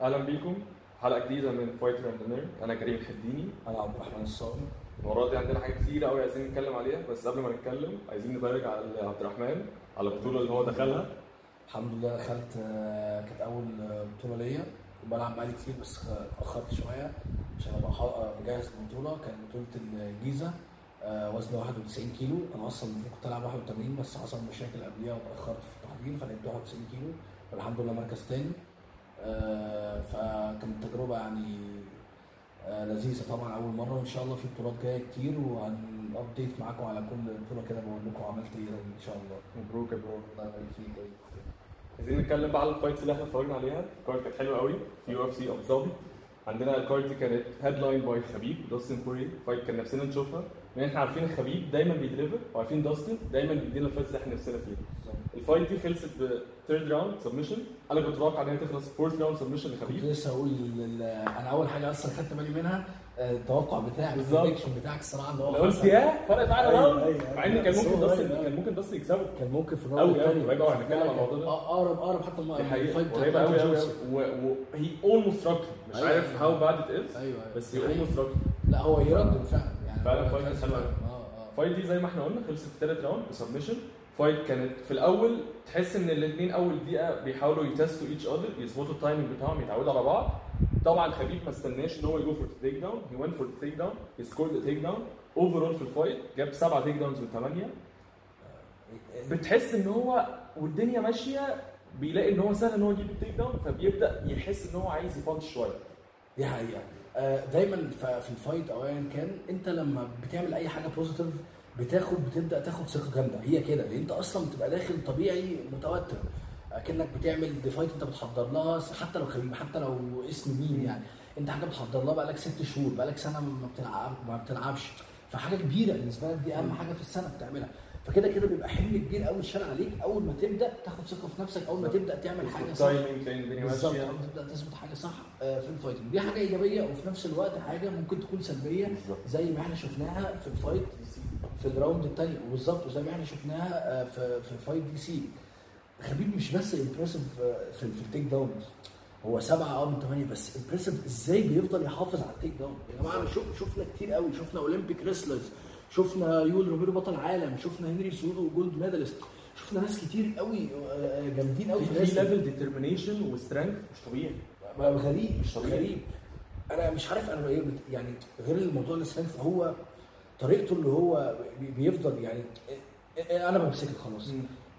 أهلا بيكم. حلقة جديدة من Fighter End أنا كريم الحديني. أنا عبد الرحمن الصاوي. المره دي عندنا حاجات كتيرة قوي عايزين نتكلم عليها بس قبل ما نتكلم عايزين نبارك على عبد الرحمن على البطولة اللي هو دخلها. الحمد لله دخلت آه، كانت أول آه، بطولة ليا. وبلعب بقالي كتير بس اتأخرت شوية عشان أبقى آه، مجهز للبطولة. كانت بطولة الجيزة وزن 91 كيلو. أنا أصلا المفروض كنت ألعب 81 بس حصل مشاكل قبليها وأتأخرت في التحضير فلعبت 91 كيلو. والحمد لله مركز تاني. فكانت تجربة يعني آه، لذيذة طبعا أول مرة وإن شاء الله في بطولات جاية كتير وهنابديت معاكم على كل بطولة كده بقول لكم عملت إيه إن شاء الله. مبروك يا bro. الله يبارك فيك. عايزين نتكلم بقى على ال fights اللي إحنا اتفرجنا عليها. ال card كانت حلوة قوي في UFC أبو ظبي. عندنا ال card دي كانت headlined by خبيب داستن بورييه fight كان نفسنا نشوفها. لأن إحنا عارفين خبيب دايما بي deliver وعارفين داستن دايما بيدينا ال fights اللي إحنا نفسنا فيها الفايت دي خلصت بثيرد راوند سبمشن أنا كنت متوقع إن هي تخلص فورث راوند سبمشن كنت لخبيب لسه أقول أنا أول حاجة أصلا خدت بالي منها آه، التوقع بتاعك. البريدكشن بتاعك الصراحه ان هو أنا قلت حصل. يا فرقت معانا أيوة، راوند أيوة، مع إن كان بس ممكن داستن كان ممكن داستن يكسبه. كان ممكن في الراوند الثاني قريبة وهنتكلم على الموضوع ده. اقرب أقرب حتى الفايت قريبة قوي قوي. وهي اولموست ركن مش أيوة، عارف أيوة. هاو باد ات از بس هي. اولموست ركن لا هو يرد فعلا. يعني فعلا فايت كان حلوة. فعلا. آه. آه. الفايت دي زي ما إحنا قلنا خلصت في ثالث راوند بسبمشن fight كانت في الأول تحس إن الاثنين أول دقيقة بيحاولوا ي test وا each other يظبطوا ال timing بتاعهم يتعودوا على بعض. طبعا خبيب ما استناش إن هو ي go for takedown he went for takedown he scored takedown overall في ال fight جاب سبعه takedowns من ثمانيه بتحس إن هو والدنيا ماشية بيلاقي إن هو سهل إن هو يجيب ال takedown فبيبدأ يحس إن هو عايز ي punch شوية. دي حقيقة. آه، دايما ف- في ال fight أو ايا كان أنت لما بتعمل أي حاجة positive بتاخد بتبدأ تاخد ثقة جامدة. هي كده لأن أنت أصلا بتبقى داخل طبيعي متوتر. أكنك بتعمل دي fight أنت بتحضر لها حتى لو خبيب حتى لو اسم مين يعني. أنت حاجة بتحضر لها بقالك ست شهور بقالك سنة ما بتلعب ما بتلعبش. فحاجة كبيرة بالنسبة لك دي أهم حاجة في السنة بتعملها. فكده كده بيبقى حمل كبير قوي الشارع عليك أول ما تبدأ تاخد ثقة في نفسك أول ما تبدأ تعمل حاجة صح. بالظبط ماشيه تبدأ تظبط حاجة صح آه، في ال fighting دي حاجة إيجابية وفي نفس الوقت حاجة ممكن تكون سلبية بالظبط. زي ما إحنا شفناها في ال fight في ال round الثاني وبالظبط وزي ما إحنا شفناها آه، في في fight دي سي خبيب مش بس impressive في في ال takedowns هو سبعة آه من ثمانية بس impressive إزاي بيفضل يحافظ على ال takedown يا جماعة شوف شفنا كتير قوي. شفنا Olympic wrestlers شفنا يويل روميرو بطل عالم شفنا هنري سيهودو gold medalist شفنا ناس كتير قوي آه، جامدين قوي في. level determination و strength مش طبيعي. غريب مش طبيعي. غريب. أنا مش عارف أنا إيه يعني غير الموضوع ال strength هو طريقته اللي هو بي- بيفضل يعني إيه أنا بمسكك خلاص.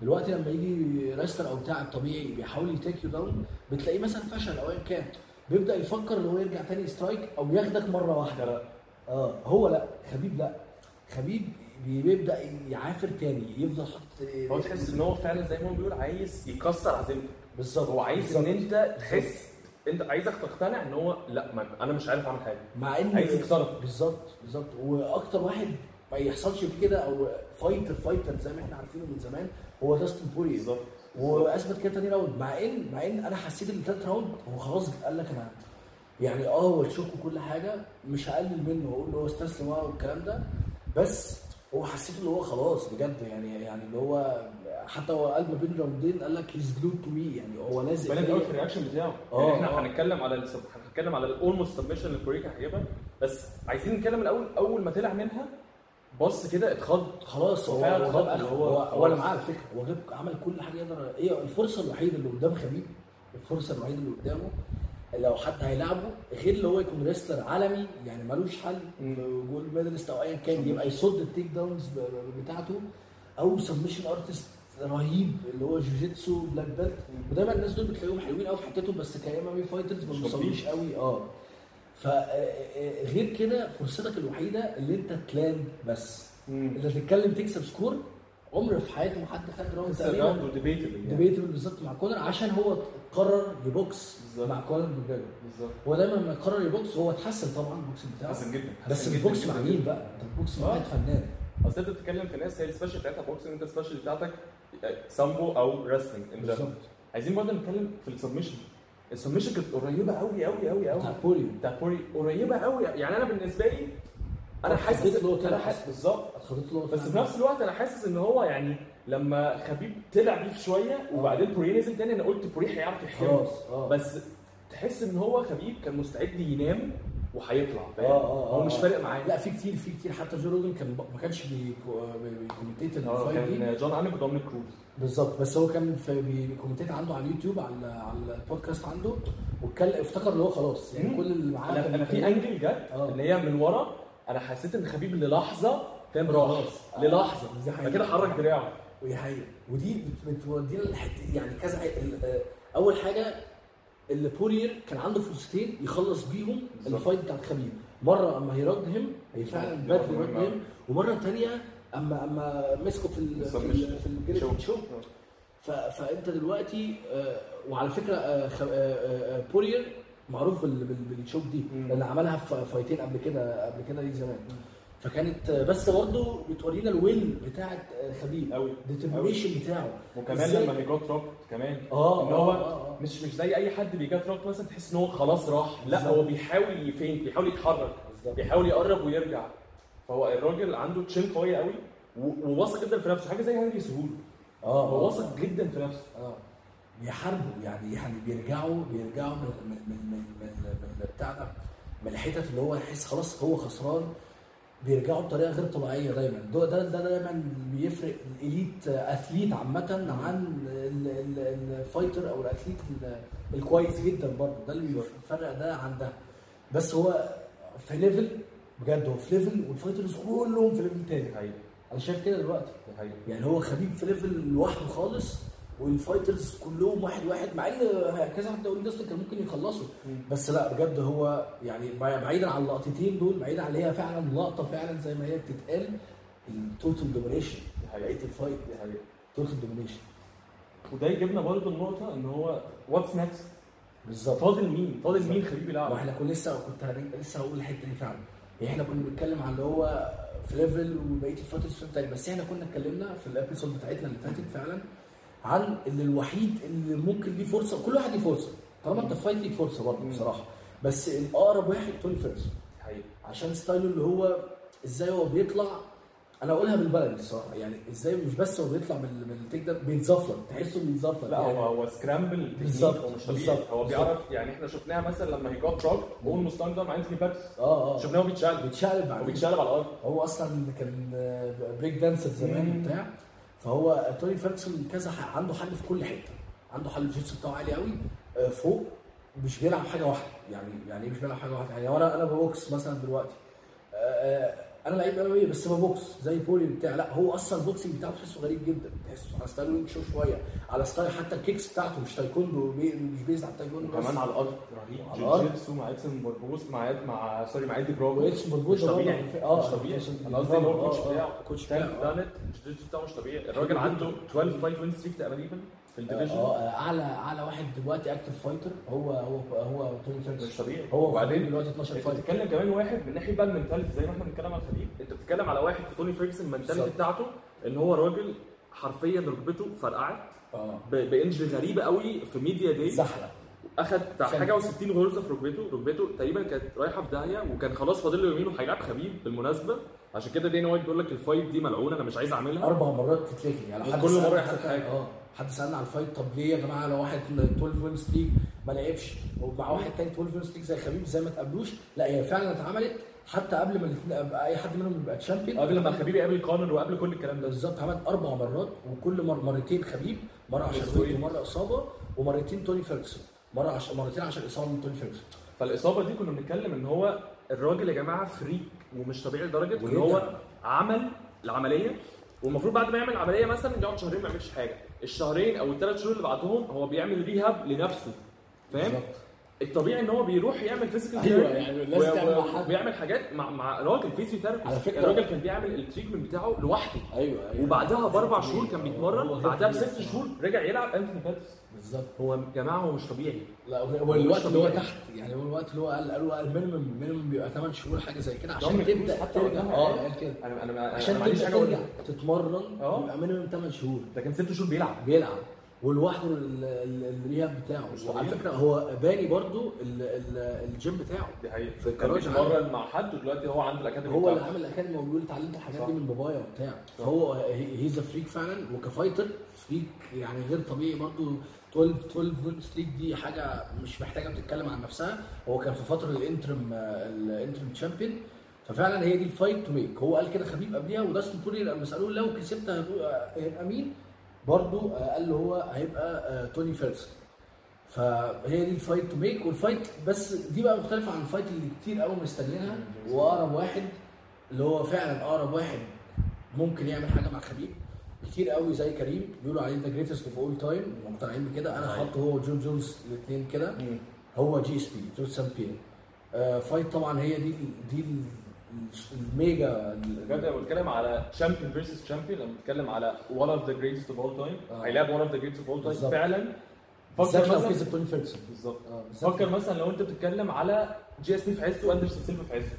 دلوقتي لما يجي wrestler أو بتاع الطبيعي بيحاول ي take you down بتلاقيه مثلا فشل أو ايا كان بيبدأ يفكر إن هو يرجع تاني strike أو ياخدك مرة واحدة. لا. آه هو لا خبيب لا. خبيب بي- بيبدأ يعافر تاني يفضل حاطط هو تحس إن هو فعلا زي ما هو بيقول عايز يكسر عزيمته. بالظبط. هو عايز إن. أنت تحس أنت عايزك تقتنع إن هو لأ ما أنا مش عارف أعمل حاجة. مع إن عايز يكسرك. بالظبط بالظبط. وأكتر واحد ما يحصلش في كده أو fighter fighter زي ما إحنا عارفينه من زمان هو داستن بورييه بالظبط. وأثبت كده تاني round مع ان مع إن أنا حسيت إن التالت round هو خلاص قال لك أنا يعني آه هو وكل حاجة مش هقلل منه واقول له هو استسلم آه والكلام ده. بس هو حسيت إن هو خلاص بجد يعني يعني اللي هو حتى هو قال ما بين round ين قال لك he's glued to me يعني هو لازق باين فيا. قوي في ال reaction بتاعه آه، يعني إحنا آه. هنتكلم على. هنتكلم على ال almost submission اللي بورييه كان هيجيبها بس عايزين نتكلم الأول أول ما طلع منها بص كده اتخض خلاص هو فعلا هو هو أنا. معاه على فكرة هو جاب عمل كل حاجة يقدر إيه الفرصة الوحيدة اللي قدام خبيب الفرصة الوحيدة اللي قدامه لو حد هيلعبه غير اللي هو يكون wrestler عالمي يعني ملوش حل. gold medalist أو ايا كان يبقى يصد ال takedowns بتاعته أو submission artist رهيب اللي هو جوجيتسو black belt ودايما الناس دول بتلاقيهم حلوين قوي في حتتهم بس ك MMA fighters ما مش بيوصلوش قوي آه. فغير كده فرصتك الوحيدة اللي أنت تلان بس. اللي تتكلم تكسب score عمر في حياته ما حد خد round تقريبا debatable debatable بالظبط مع كونر عشان هو قرر يبوكس بالظبط. مع كونر ماجريجور بالظبط. هو دايما لما يقرر يبوكس هو اتحسن طبعا ال boxing بتاعه. حسن جدا بس ال box مع. مين بقى؟ انت ال box مع آه. فنان. أصل أنت بتتكلم في ناس هي ال special بتاعتها boxing انت ال special بتاعتك سامبو أو wrestling ان عايزين برضه نتكلم في ال submission ال submission كانت قريبة قوي قوي قوي قوي بتاع بوريو بتاع بوري قريبة قوي يعني أنا بالنسبة لي أنا حاسس أنا. حاسس بالظبط. بس في نفس الوقت أنا حاسس إن هو يعني لما خبيب طلع بيه شوية وبعدين بوريه نزل تاني أنا قلت بوريه هيعرف خلاص آه. بس تحس إن هو خبيب كان مستعد ينام وهيطلع فاهم؟ آه، آه، هو مش آه. فارق معاه. لا في كتير في كتير. حتى جو روجن كان ما كانش بيكو- بي commentate ال fight دي كان جون انيك ودومينيك كروز. بالظبط. بس هو كان في بي commentate عنده على اليوتيوب على على البودكاست عنده واتكلم افتكر ان هو خلاص. يعني. كل اللي معاه أنا في. angle جت آه. ان هي من ورا أنا حسيت ان خبيب للحظة فاهم راح. للحظة. فكده حرك دراعه ودي حقيقة ودي بت- بتودينا لحته يعني كذا آه، أول حاجة اللي بوريه كان عنده فرصتين يخلص بيهم. ال fight بتاعت خبيب مرة أما hurt him هي فعلا مهمة him ومرة ثانية اما أما مسكه في ال في, ال Submission. في ال guillotine choke فأنت دلوقتي آه، وعلى فكرة آه، آه، آه، آه، معروف بال- بال- بال choke دي. لأن عملها في فايتين قبل كده قبل كده دي زمان. فكانت آه، بس برضه بتورينا ال will بتاعت آه، خبيب قوي ال determination بتاعه. وكمان؟ لما هي جوت روك كمان. آه إن هو آه، آه، آه. مش مش زي أي حد بيجات روك مثلا تحس إن هو خلاص راح. لا. هو بيحاول يفين بيحاول يتحرك. بيحاول يقرب ويرجع. فهو الراجل عنده تشين قوية قوي وواثق جدا في نفسه. حاجة زي هنري سهول. آه هو آه، واثق جدا في نفسه. آه. بيحاربوا يعني يعني بيرجعوا بيرجعوا من من من من من, من بتاع ده من الحتت اللي هو يحس خلاص هو خسران بيرجعوا بطريقة غير طبيعية دايما. ده ده, ده دايما بيفرق ال elite athlete عامة عن ال- ال- ال fighter أو ال athlete ال- الكويس جدا برضه. ده اللي بيفرق ده عن ده. بس هو في level بجد هو في level وال fighters كلهم في level تاني. حقيقه أنا شايف كده دلوقتي. يعني هو خبيب في level لوحده خالص وال fighters كلهم واحد واحد مع إن كذا حد يقول كان ممكن يخلصوا. بس لا بجد هو يعني بعيدا عن اللقطتين دول بعيدا عن اللي هي فعلا لقطة فعلا زي ما هي بتتقال ال total domination بقية ال fight دي حقيقة. total domination وده يجيبنا برضه النقطة إن هو what's next بالظبط. فاضل مين؟ فاضل مين خبيب ما يلعب إحنا كنا لسه كنت لسه هقول الحتة دي فعلا. يعني إحنا كنا بنتكلم عن اللي هو في level وبقية ال fighters في بس إحنا كنا اتكلمنا في ال episode بتاعتنا اللي فاتت فعلا عن اللي الوحيد اللي ممكن ليه فرصة؟ كل واحد ليه فرصة. طالما انت في fight ليك فرصة برضه. بصراحة. بس الأقرب واحد توني فيرجسون عشان style ه اللي هو إزاي هو بيطلع أنا أقولها بالبلدي الصراحه يعني إزاي مش بس هو بيطلع من ال takedown بيتزفلط تحسه بيتزفلط لا يعني. هو هو scramble بالظبط، هو مش طبيعي. هو. بيعرف يعني إحنا شفناها مثلا لما he got rocked almost time ده مع انتوني باتس آه آه. شفناه بيتشقلب. بيتشقلب على الأرض. هو أصلا كان break dancer زمان. وبتاع. فهو توني فيرجسون كذا عنده حل في كل حتة. عنده حل ال jitsu بتاعه عالي قوي آه، فوق مش بيلعب حاجة واحدة. يعني يعني إيه مش بيلعب حاجة واحدة؟ يعني أنا أنا ب box مثلا دلوقتي آه، آه، أنا لعيب MMA بس ب box زي بولي بتاع لا هو أصلا ال boxing بتاعه تحسه غريب جدا تحسه على style wing chun شوية على style حتى ال kicks بتاعته مش تايكوندو بي- مش based على التايكوندو بس. وكمان على الأرض رهيب. على. جوجيتسو مع ادسون بربوس مع مع sorry مع ايدي برافو. بربوس مش طبيعي. آه، مش طبيعي. أنا قصدي ان هو ال coach آه، آه، بتاعه. ال coach بتاعه، آه. بتاعه مش طبيعي. الراجل عنده 12 fight win streak تقريبا. في ال division آه آه، أعلى أعلى واحد دلوقتي active fighter هو هو هو توني مش فيرجسون طبيعي. هو وبعدين؟ دلوقتي 12 أنت fight بتتكلم كمان واحد من ناحية بقى ال mentality زي ما إحنا بنتكلم على الخبيب أنت بتتكلم على واحد في توني فيرجسون ال mentality. بتاعته إن هو راجل حرفيا ركبته فرقعت آه. ب- ب injury غريبه قوي في media day زحلة. أخد بتاع حاجة و60 غرزه في ركبته. ركبته تقريبا كانت رايحة في داهية وكان خلاص فاضل له يومين وهيلعب خبيب بالمناسبة. عشان كده دينا وايت بيقول لك ال fight دي ملعونة أنا مش عايز أعملها. أربع مرات تتلغي يعني حد كل حتى- يحصل حاجة. آه. حد سألنا على ال fight طب ليه يا جماعة؟ لو واحد 12 win streak ما لعبش ومع واحد تاني 12 win streak زي خبيب زي ما تقابلوش لا هي فعلا اتعملت حتى قبل ما أي حد منهم يبقى champion قبل ما خبيب يقابل كونر وقبل كل الكلام ده. بالظبط عملت أربع مرات وكل مر مرتين خبيب مرة عشان. weight ومرة إصابة ومرتين توني فيرجسون. مرة عشان مرتين عشان إصابة من توني فيرجسون. فالإصابة دي كنا بنتكلم إن هو الراجل يا جماعة freak ومش طبيعي لدرجة إن. هو عمل العملية والمفروض بعد ما يعمل العملية مثلا يقعد شهرين ما يعملش حاجة. الشهرين أو الثلاث شهور اللي بعدهم هو بيعمل rehab لنفسه فاهم. الطبيعي إن هو بيروح يعمل physical أيوة، يعني لازم تعمل مع حد. بيعمل حاجات مع مع راجل physiotherapy على فكرة- الراجل كان بيعمل ال treatment بتاعه لوحده. أيوه أيوه. وبعدها بأربع شهور كان بيتمرن بعدها. بست شهور رجع يلعب انتوني باتس بالظبط. هو يا جماعة هو مش طبيعي. لا هو الوقت اللي هو. تحت يعني هو الوقت اللي هو قال قالوا ال minimum minimum بيبقى 8 شهور حاجة زي كده عشان تبدأ ترجع. آه قال. قال كده. أنا أنا عشان تبدأ ترجع تتمرن. يبقى minimum 8 شهور. ده كان ست شهور بيلعب. بيلعب. ولوحده ال- ال- ال rehab بتاعه. وعلى. فكرة هو باني برضو ال- ال- الجيم بتاعه. دي حقيقة. في الجراج بيتمرن مع حد ودلوقتي هو عنده ال academy هو اللي. عامل ال academy وبيقول اتعلمت الحاجات. دي من بابايا وبتاع. فهو he's freak فعلا وك fighter freak يعني غير طبيعي برضو. 12 12 win streak دي حاجة مش محتاجة بتتكلم عن نفسها. هو كان في فترة ال interim ال interim champion ففعلا هي دي ال fight to make هو قال كده خبيب قبليها وداستن بورييه لما سألوه لو كسبت هيبقى مين برضه قال له هو هيبقى آه، توني فيرجسون فهي دي ال fight to make وال fight بس دي بقى مختلفة عن ال fight اللي كتير قوي مستنيينها. واقرب واحد اللي هو فعلا أقرب واحد ممكن يعمل حاجة مع خبيب كتير قوي زي كريم بيقولوا عليه the greatest of all time مقتنعين بكده. أنا حاطه هو وجون جونز الاثنين كده. هو جي اس بي جورج سان بيير آه fight طبعا هي دي دي ال mega بجد أنا بتكلم على champion versus champion لما بتكلم على one of the greatest of all time آه. هيلعب one of the greatest of all time بالظبط. فعلا فكر لو مثلا كسب توني بالظبط آه، فكر مثلا لو أنت بتتكلم على جي اس بي في عزه وأندرسون سيلفا في عزه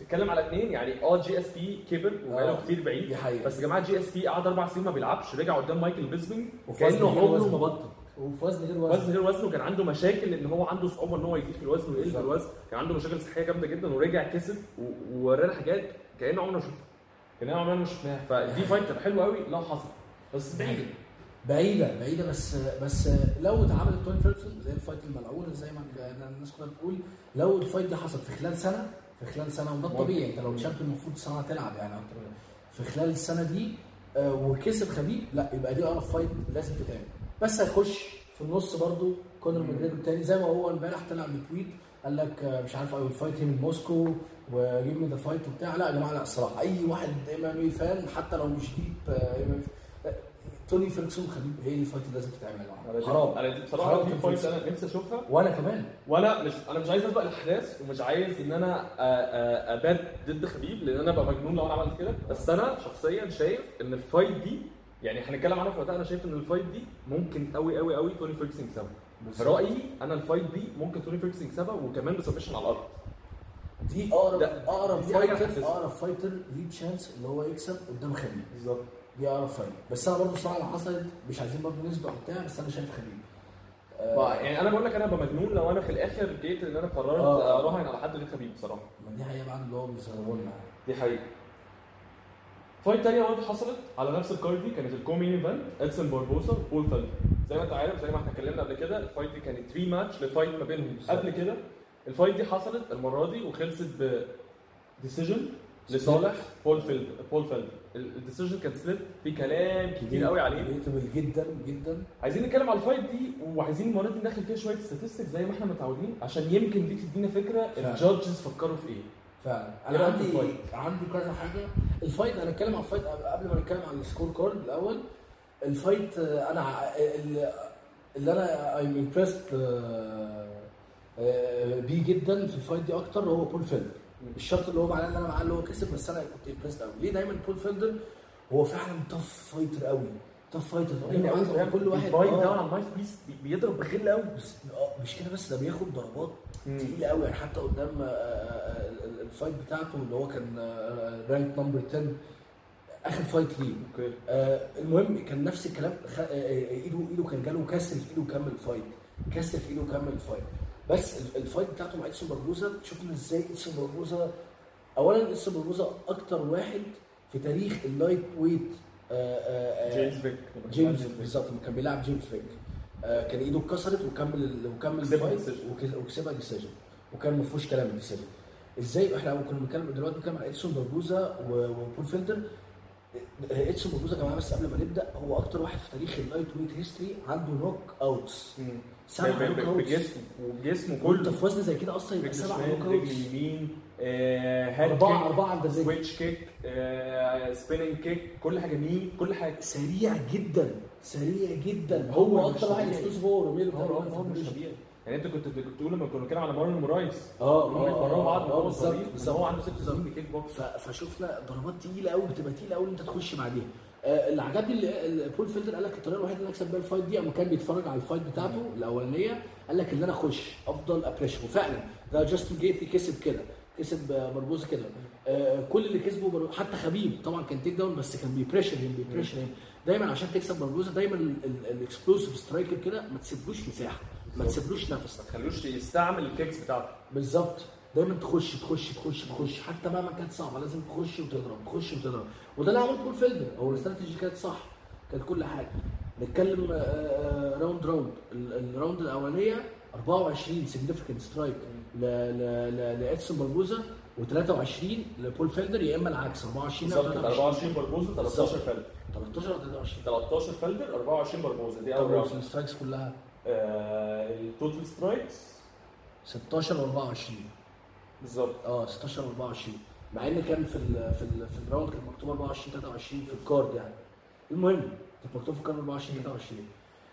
بتتكلم على اثنين يعني آه جي اس بي كبر وبقاله آه. كتير بعيد. بس يا جماعة جي اس بي قعد أربع سنين ما بيلعبش رجع قدام مايكل بيسبنج وفي كأنه وزن غير عمره. ما بطل وفي وزن غير وزن وزن غير وزنه كان عنده مشاكل إن هو عنده صعوبة إن هو يزيد في الوزن ويقل في. الوزن. كان عنده مشاكل صحية جامدة جدا ورجع كسب وورانا حاجات كأنه عمرنا ما شفناها. كاننا عمرنا ما شفناها. فدي fight كانت حلوة قوي لو حصل. بس بعيد بعيدة بعيدة. بس بس لو اتعملت توني فيرجسون هي ال fight الملعونة زي ما كان الناس كلها بتقول لو ال fight دي حصلت في خلال سنة في خلال سنة وده الطبيعي انت لو champion المفروض سنة تلعب يعني. في خلال السنة دي آه، وكسب خبيب لا يبقى دي أقرب fight لازم تتعمل. بس هيخش في النص برضو كونر ماجريجور تاني. زي ما هو امبارح طلع ب tweet قال لك آه، مش عارف I will fight him Moscow و give me the fight وبتاع. لا يا جماعة لا الصراحة أي واحد MMA fan حتى لو مش deep ام توني فيرجسون خبيب هي ال fight اللي لازم تتعمل يا جماعة. حرام. أنا دي بصراحة دي fight. أنا نفسي أشوفها. وأنا كمان. وأنا مش أنا مش عايز أسبق الأحداث ومش عايز إن أنا أ bet ضد خبيب لأن أنا ابقى مجنون لو أنا عملت كده. بس أنا شخصيا شايف إن ال fight دي يعني هنتكلم عنها في وقتها أنا شايف إن ال fight دي ممكن قوي قوي قوي توني فيرجسون يكسبها في رأيي أنا ال fight دي ممكن توني فيرجسون يكسبها وكمان ب submission على الأرض. دي اقرب أقرب فايتر. أقرب فايتر ليه تشانس اللي هو يكسب قدام خبيب بالظبط. دي أقرب fight بس أنا برضه الصراحه لو حصلت مش عايزين برضه نسبق وبتاع بس أنا شايف خبيب آه، يعني أنا بقول لك أنا ابقى مجنون لو أنا في الآخر جيت إن أنا قررت آه. أراهن على حد غير خبيب بصراحة. ما دي حقيقة بعد اللي هو بيصوروا لنا. دي حقيقة. fight تانية برضه حصلت على نفس ال card دي كانت ال co-main event ادسون باربوسا وبول فيلدر زي ما انت عارف زي ما إحنا اتكلمنا قبل كده ال fight دي كانت rematch ل fight ما بينهم. قبل كده ال fight دي حصلت المرة دي وخلصت ب decision لصالح بول فيلدر بول فيلدر ال decision كان split في كلام كتير. قوي عليه. debatable جدا جدا. عايزين نتكلم على ال fight دي وعايزين المرة دي ندخل فيها شوية statistics زي ما إحنا متعودين عشان يمكن دي تدينا فكرة. ال judges فكروا في إيه. فعلا. أنا عندي؟ عندي كذا حاجة. ال fight أنا أتكلم عن ال fight قبل ما نتكلم عن ال scorecard الأول. ال fight آه، أنا اللي- أنا I'm impressed بيه جدا في ال fight دي أكتر هو بول فيلدر. مش شرط اللي هو معناه إن أنا معاه اللي هو كسب بس أنا كنت impressed قوي ليه دايما بول فيلدر؟ هو فعلا tough fighter قوي tough fighter يعني؟ عنده كل واحد ال fight آه. ده على المايك بيس بي- بيضرب بغل قوي بس مش كده بس ده بياخد ضربات. تقيلة قوي يعني حتى قدام آه، آه، ال fight بتاعته اللي هو كان ranked number 10 آخر fight ليه. okay. آه، المهم كان نفس الكلام خ... آه، آه، إيده إيده كان جاله كسر في إيده كمل ال fight كسر في إيده كمل ال fight بس ال- ال fight بتاعته مع إدسون باربوزا شفنا إزاي إدسون باربوزا اولا إدسون باربوزا أكتر واحد في تاريخ ال lightweight آه، آه، آه، جيمس فيك جيمس بالظبط كان بيلعب جيمس فيك كان إيده اتكسرت وكمل وكمل ال fight وكسبها decision وكان ما فيهوش كلام ال decision إزاي إحنا كنا بنتكلم دلوقتي بنتكلم عن ادسون باربوزا و- وبول فيلدر ادسون باربوزا يا جماعة بس قبل ما نبدأ هو أكتر واحد في تاريخ ال lightweight history عنده knockouts سبع نوك اوتس بجسمه وبجسمه كله. في وزن زي كده أصلا يبقى رجل سبع نوك رجل اوتس يمين آه، هاد كيك، أربعة عند. سويتش كيك آه، سبيننج كيك كل حاجة مين كل حاجة. سريع جدا سريع جدا. هو أكتر واحد. اكسكلوسيف هو روميلو هو مش. طبيعي. يعني انت كنت بتقول لما كنا بنتكلم على مارلون مورايس آه هم بيتمرنوا بعض آه هو بالظبط بس بالظبط هو عنده ست. سنين بكيك بوكس فشفنا ضربات تقيلة قوي بتبقى تقيلة قوي إن أنت تخش بعديها. آه، اللي عجبني اللي- بول فيلدر قال لك الطريقة الوحيدة اللي أكسب بيها ال fight دي أما كان بيتفرج على ال fight بتاعته الأولانية قال لك إن أنا أخش. أفضل أ pressure وفعلا ده جاستن جيثي كسب كده كسب باربوزا كده. آه، كل اللي كسبه حتى خبيب طبعا كان takedown بس كان بي pressure بي pressure دايما عشان تكسب باربوزا دايما ال explosive striker كده ما تسيبلوش مساحة. ما تسيبلوش نفس ما تخلوش يستعمل ال kicks بتاعته. بالظبط. دايما تخش تخش تخش تخش. حتى مهما كانت صعبة لازم تخش وتضرب تخش وتضرب. وده اللي عمل بول فيلدر هو الاستراتيجي كانت صح كانت كل حاجة. نتكلم round round ال- ال round الاولانيه 24 significant strike لإدسون باربوزا و23 لبول فيلدر يا إما العكس 24 أو بالظبط 23 24 بربوزه 13 فلدر 13 أو 23 13 فلدر 24 بربوزه دي أول راوند السترايكس كلها. ال total strikes 16 و 24 بالظبط. آه 16 و 24 مع إن كان في ال في ال في ال round كان مكتوب 24 23 في ال card يعني. المهم كان مكتوب في ال card 24 23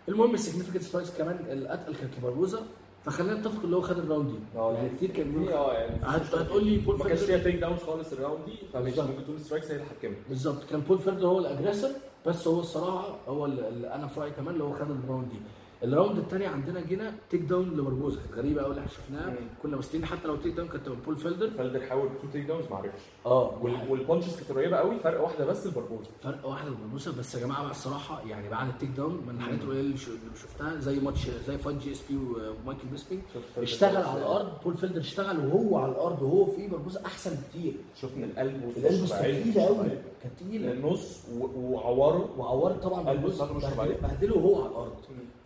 المهم ال significant strikes كمان الاتقل كانت لبربوزا فخلينا نتفق اللي هو خد ال round دي. يعني كتير كان بيقولوا آه يعني هت- هتقول لي بول ما كانش فيها takedowns خالص ال round دي فمش. ممكن تقول strikes هي اللي حكمت بالظبط. كان بول فيلدر هو ال aggressor بس هو الصراحة هو اللي أنا في رأيي كمان اللي هو خد ال round دي. ال round الثاني عندنا جينا takedown لبربوزا كانت غريبة قوي اللي إحنا شفناها. كنا مستنيين حتى لو تيك داون كانت بول فيلدر. فلدر حاول تو تيك داونز ما عرفش. آه. وال- والبانشز كانت قريبة قوي فرق واحدة بس البربوزه فرق واحد لبربوسا بس يا جماعة بقى الصراحة يعني بعد التيك داون من الحاجات القليله اللي شفتها زي ماتش زي فايت جي اس بي ومايكل بيسبي. اشتغل على الأرض بول فيلدر اشتغل وهو على الأرض وهو في بربوسا أحسن بكتير. شفنا القلب القلب كانت تقيلة قوي كانت تقيلة. النص وعوره وعورت طبعا طبيعية. بهدله وهو على الأرض.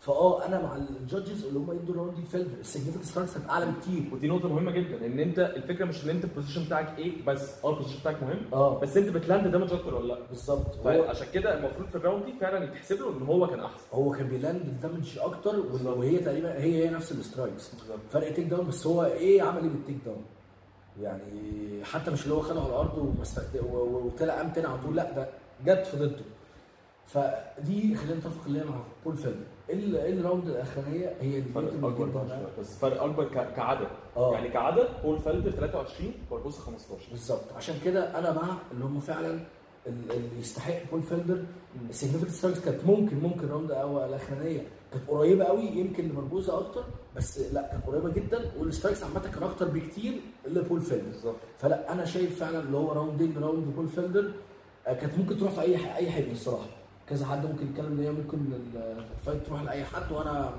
فآه أنا مع ال judges اللي هم يدوا ال round دي فيلدر ال significant strikes كانت أعلى بكتير. ودي نقطة مهمة جدا إن أنت الفكرة مش إن أنت ال position بتاعك إيه بس أه ال position بتاعك مهم آه. بس أنت بت land damage أكتر ولا لأ؟ بالظبط. هو فعشان كده المفروض في ال round دي فعلا يتحسب له إن هو كان أحسن. هو كان بي land ال damage أكتر. وهي تقريبا هي هي نفس ال strikes فرق takedown بس هو إيه عمل إيه بال takedown؟ يعني حتى مش اللي هو خده على الأرض وطلع قام تاني على طول لأ ده جت في ضده. فدي خلينا نتفق اللي هي مع بول ال- ال round الأخرانية هي اللي فرق بيتم أكبر جدا. بس فرق أكبر كعدد. آه. يعني كعدد بول فلدر 23 بربوسا 15 بالظبط. عشان كده أنا مع اللي هم فعلا ال- اللي يستحق بول فيلدر. ال significant strikes كانت ممكن ممكن round أو الأخرانية. كانت قريبة قوي يمكن لمربوزه أكتر بس لا كانت قريبة جدا. وال strikes عامة كان أكتر بكتير لبول فيلدر. بالظبط. فلا أنا شايف فعلا اللي هو راوندين round بول فيلدر آه، كانت ممكن تروح في أي أي حتة الصراحة. كذا حد ممكن يتكلم ان هي ممكن ال- ال fight تروح لأي حد وأنا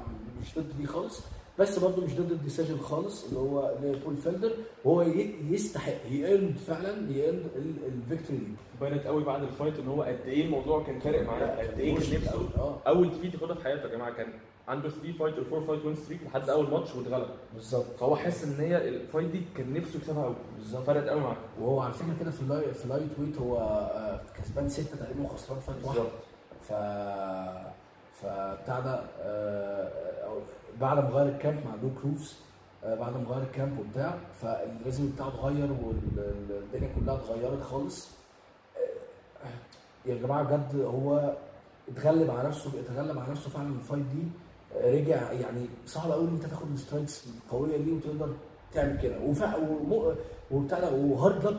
مش ضد دي خالص. بس برضه مش ضد ال decision خالص اللي هو لبول فيلدر وهو يستحق يقلد فعلا يقلد ال victory دي. بانت قوي بعد ال fight إن هو قد إيه الموضوع كان فارق معاه قد إيه كان نفسه آه. أول defeat ياخدها في حياته يا جماعة. كان عنده 3 fight أو 4 fight win streak لحد أول ماتش واتغلب. بالظبط. فهو حس إن هي ال fight دي كان نفسه يكسبها قوي. بالظبط. فرقت قوي معاه. وهو على فكرة كده في اللاي في lightweight هو آه، كسبان ستة تقريبا وخسران fight واحدة بالظبط. ف فبتاع ده آه، أو- بعد ما غير ال camp مع دوك روفوس آه، بعد ما غير ال camp وبتاع فال rhythm بتاعه اتغير والدنيا كلها اتغيرت خالص آه، يا جماعة بجد هو اتغلب على نفسه اتغلب على نفسه فعلا ال fight دي آه، رجع يعني صعب قوي إن أنت تاخد ال strikes القويه دي وتقدر تعمل كده وفع وبتاع وهارد لك.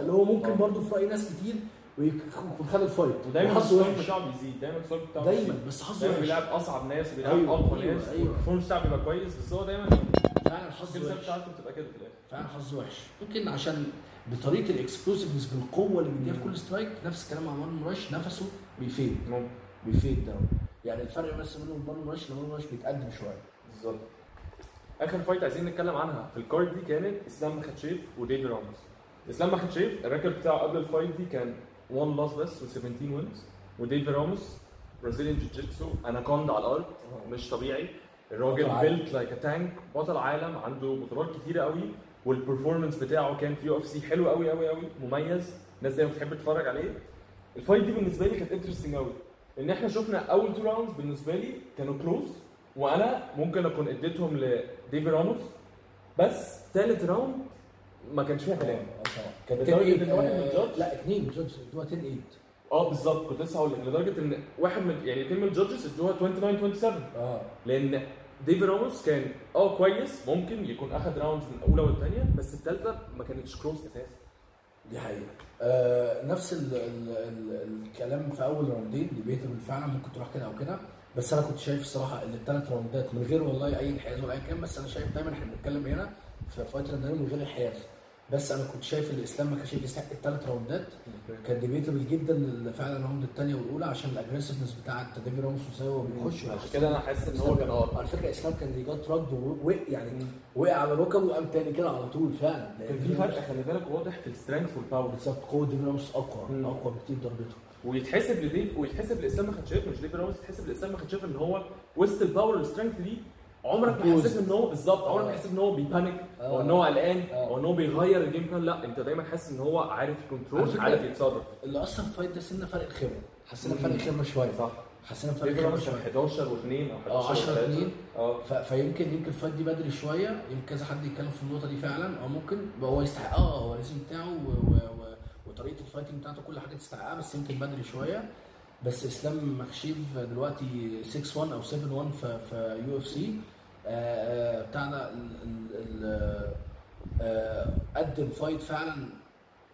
اللي هو ممكن. برضه في رأي ناس كتير ويكون خد الفايت. ودايما وحش. بتاعه بيزيد دايما الستايل بتاعه دايما. بس حظه دايما بيلعب أصعب ناس وبيلعب أيوة، أقوى أيوة، ناس. أيوة. والبرفورمانس بتاعه بيبقى كويس بس هو دايما فعلا حظه وحش. بتاعته بتبقى كده في الآخر. فعلا حظه وحش. ممكن عشان بطريقة الاكسبلوسيفنس بالقوة اللي بيديها في كل سترايك نفس الكلام مع مارلون راش نفسه بيفيد. ممكن بيفيد ده. يعني الفرق بس بينه وبين مارلون راش مارلون راش بيتقدم شوية. بالظبط. آخر fight عايزين نتكلم عنها. في ال card دي كانت إسلام مخاتشيف وديفي راموس. إسلام مخاتشيف ال record بتاعه قبل ال fight دي كان 1 loss بس و17 wins وديفي راموس Brazilian jiu-jitsu anaconda على الأرض. مش طبيعي. الراجل. built like tank بطل عالم. عنده بطولات كتيرة قوي. وال performance بتاعه كان في UFC حلو قوي قوي قوي. مميز. الناس دايما بتحب تتفرج عليه. ال fight دي بالنسبة لي كانت interesting قوي. ان إحنا شفنا أول two rounds بالنسبة لي كانوا close وأنا ممكن أكون اديتهم لديفي راموس بس ثالث round ما كانش فيها كلام. آه 10 إن واحد من آه، ال judge- لا اثنين judge ادوها 10 8 آه بالظبط. كنت لسه هقول لك. لدرجة إن واحد من يعني اثنين من ال judges ادوها 29 27 آه. لأن ديفي راموس كان آه كويس. ممكن يكون أخد rounds من الاولى والثانيه بس الثالثه ما كانتش close أساسا. دي حقيقة. آه نفس ال ال ال الكلام في أول راوندين. debatable فعلا ممكن تروح كده أو كده. بس أنا كنت شايف الصراحة إن الثلاث راوندات من غير والله أي انحياز ولا أي كلام بس أنا شايف دايما إحنا بنتكلم هنا في fight راوندين من غير انحياز بس أنا كنت شايف الإسلام ما كانش يستحق الثلاث راوندات. كان debatable جدا فعلا ال round الثانية والأولى عشان ال aggressiveness بتاعت ديفي راموس وازاي هو بيخش عشان كده أنا حاسس إن هو كان آه على فكرة إسلام كان جات رد ووقع يعني وقع على ركبه وقام تاني كده على طول فعلا. كان في فرق خلي بالك واضح في ال strength وال power بالظبط. قوه ديفي راموس أقوى مم. أقوى بكتير ضربته. ويتحسب لديف ويتحسب لاسلام مخاتشيف مش ديف راموس يتحسب لاسلام مخاتشيف إن هو وسط ال power وال strength دي عمرك ما. حسيت إن هو بالظبط عمرك ما آه. حسيت إن هو بي panic أو آه. إن هو قلقان آه. أو إن هو بيغير ال game plan لا أنت دايما حاسس إن هو عارف control عارف يتصرف اللي أثر في ال fight ده سنة فرق الخبره حسينا. فرق الخبره شوية صح حسينا فرق كان شوية 11 و2 أو آه 10 11 2 آه ف... فيمكن يمكن ال fight دي بدري شوية يمكن كذا حد يتكلم في النقطة دي فعلا أو ممكن هو يستحق آه هو ال rhythm بتاعه. وطريقة ال fighting بتاعته كل حاجة تستحقها بس يمكن بدري شوية بس اسلام مخشيف دلوقتي 6 1 أو 7 1 في في UFC بتاعنا. آه، قدم fight فعلا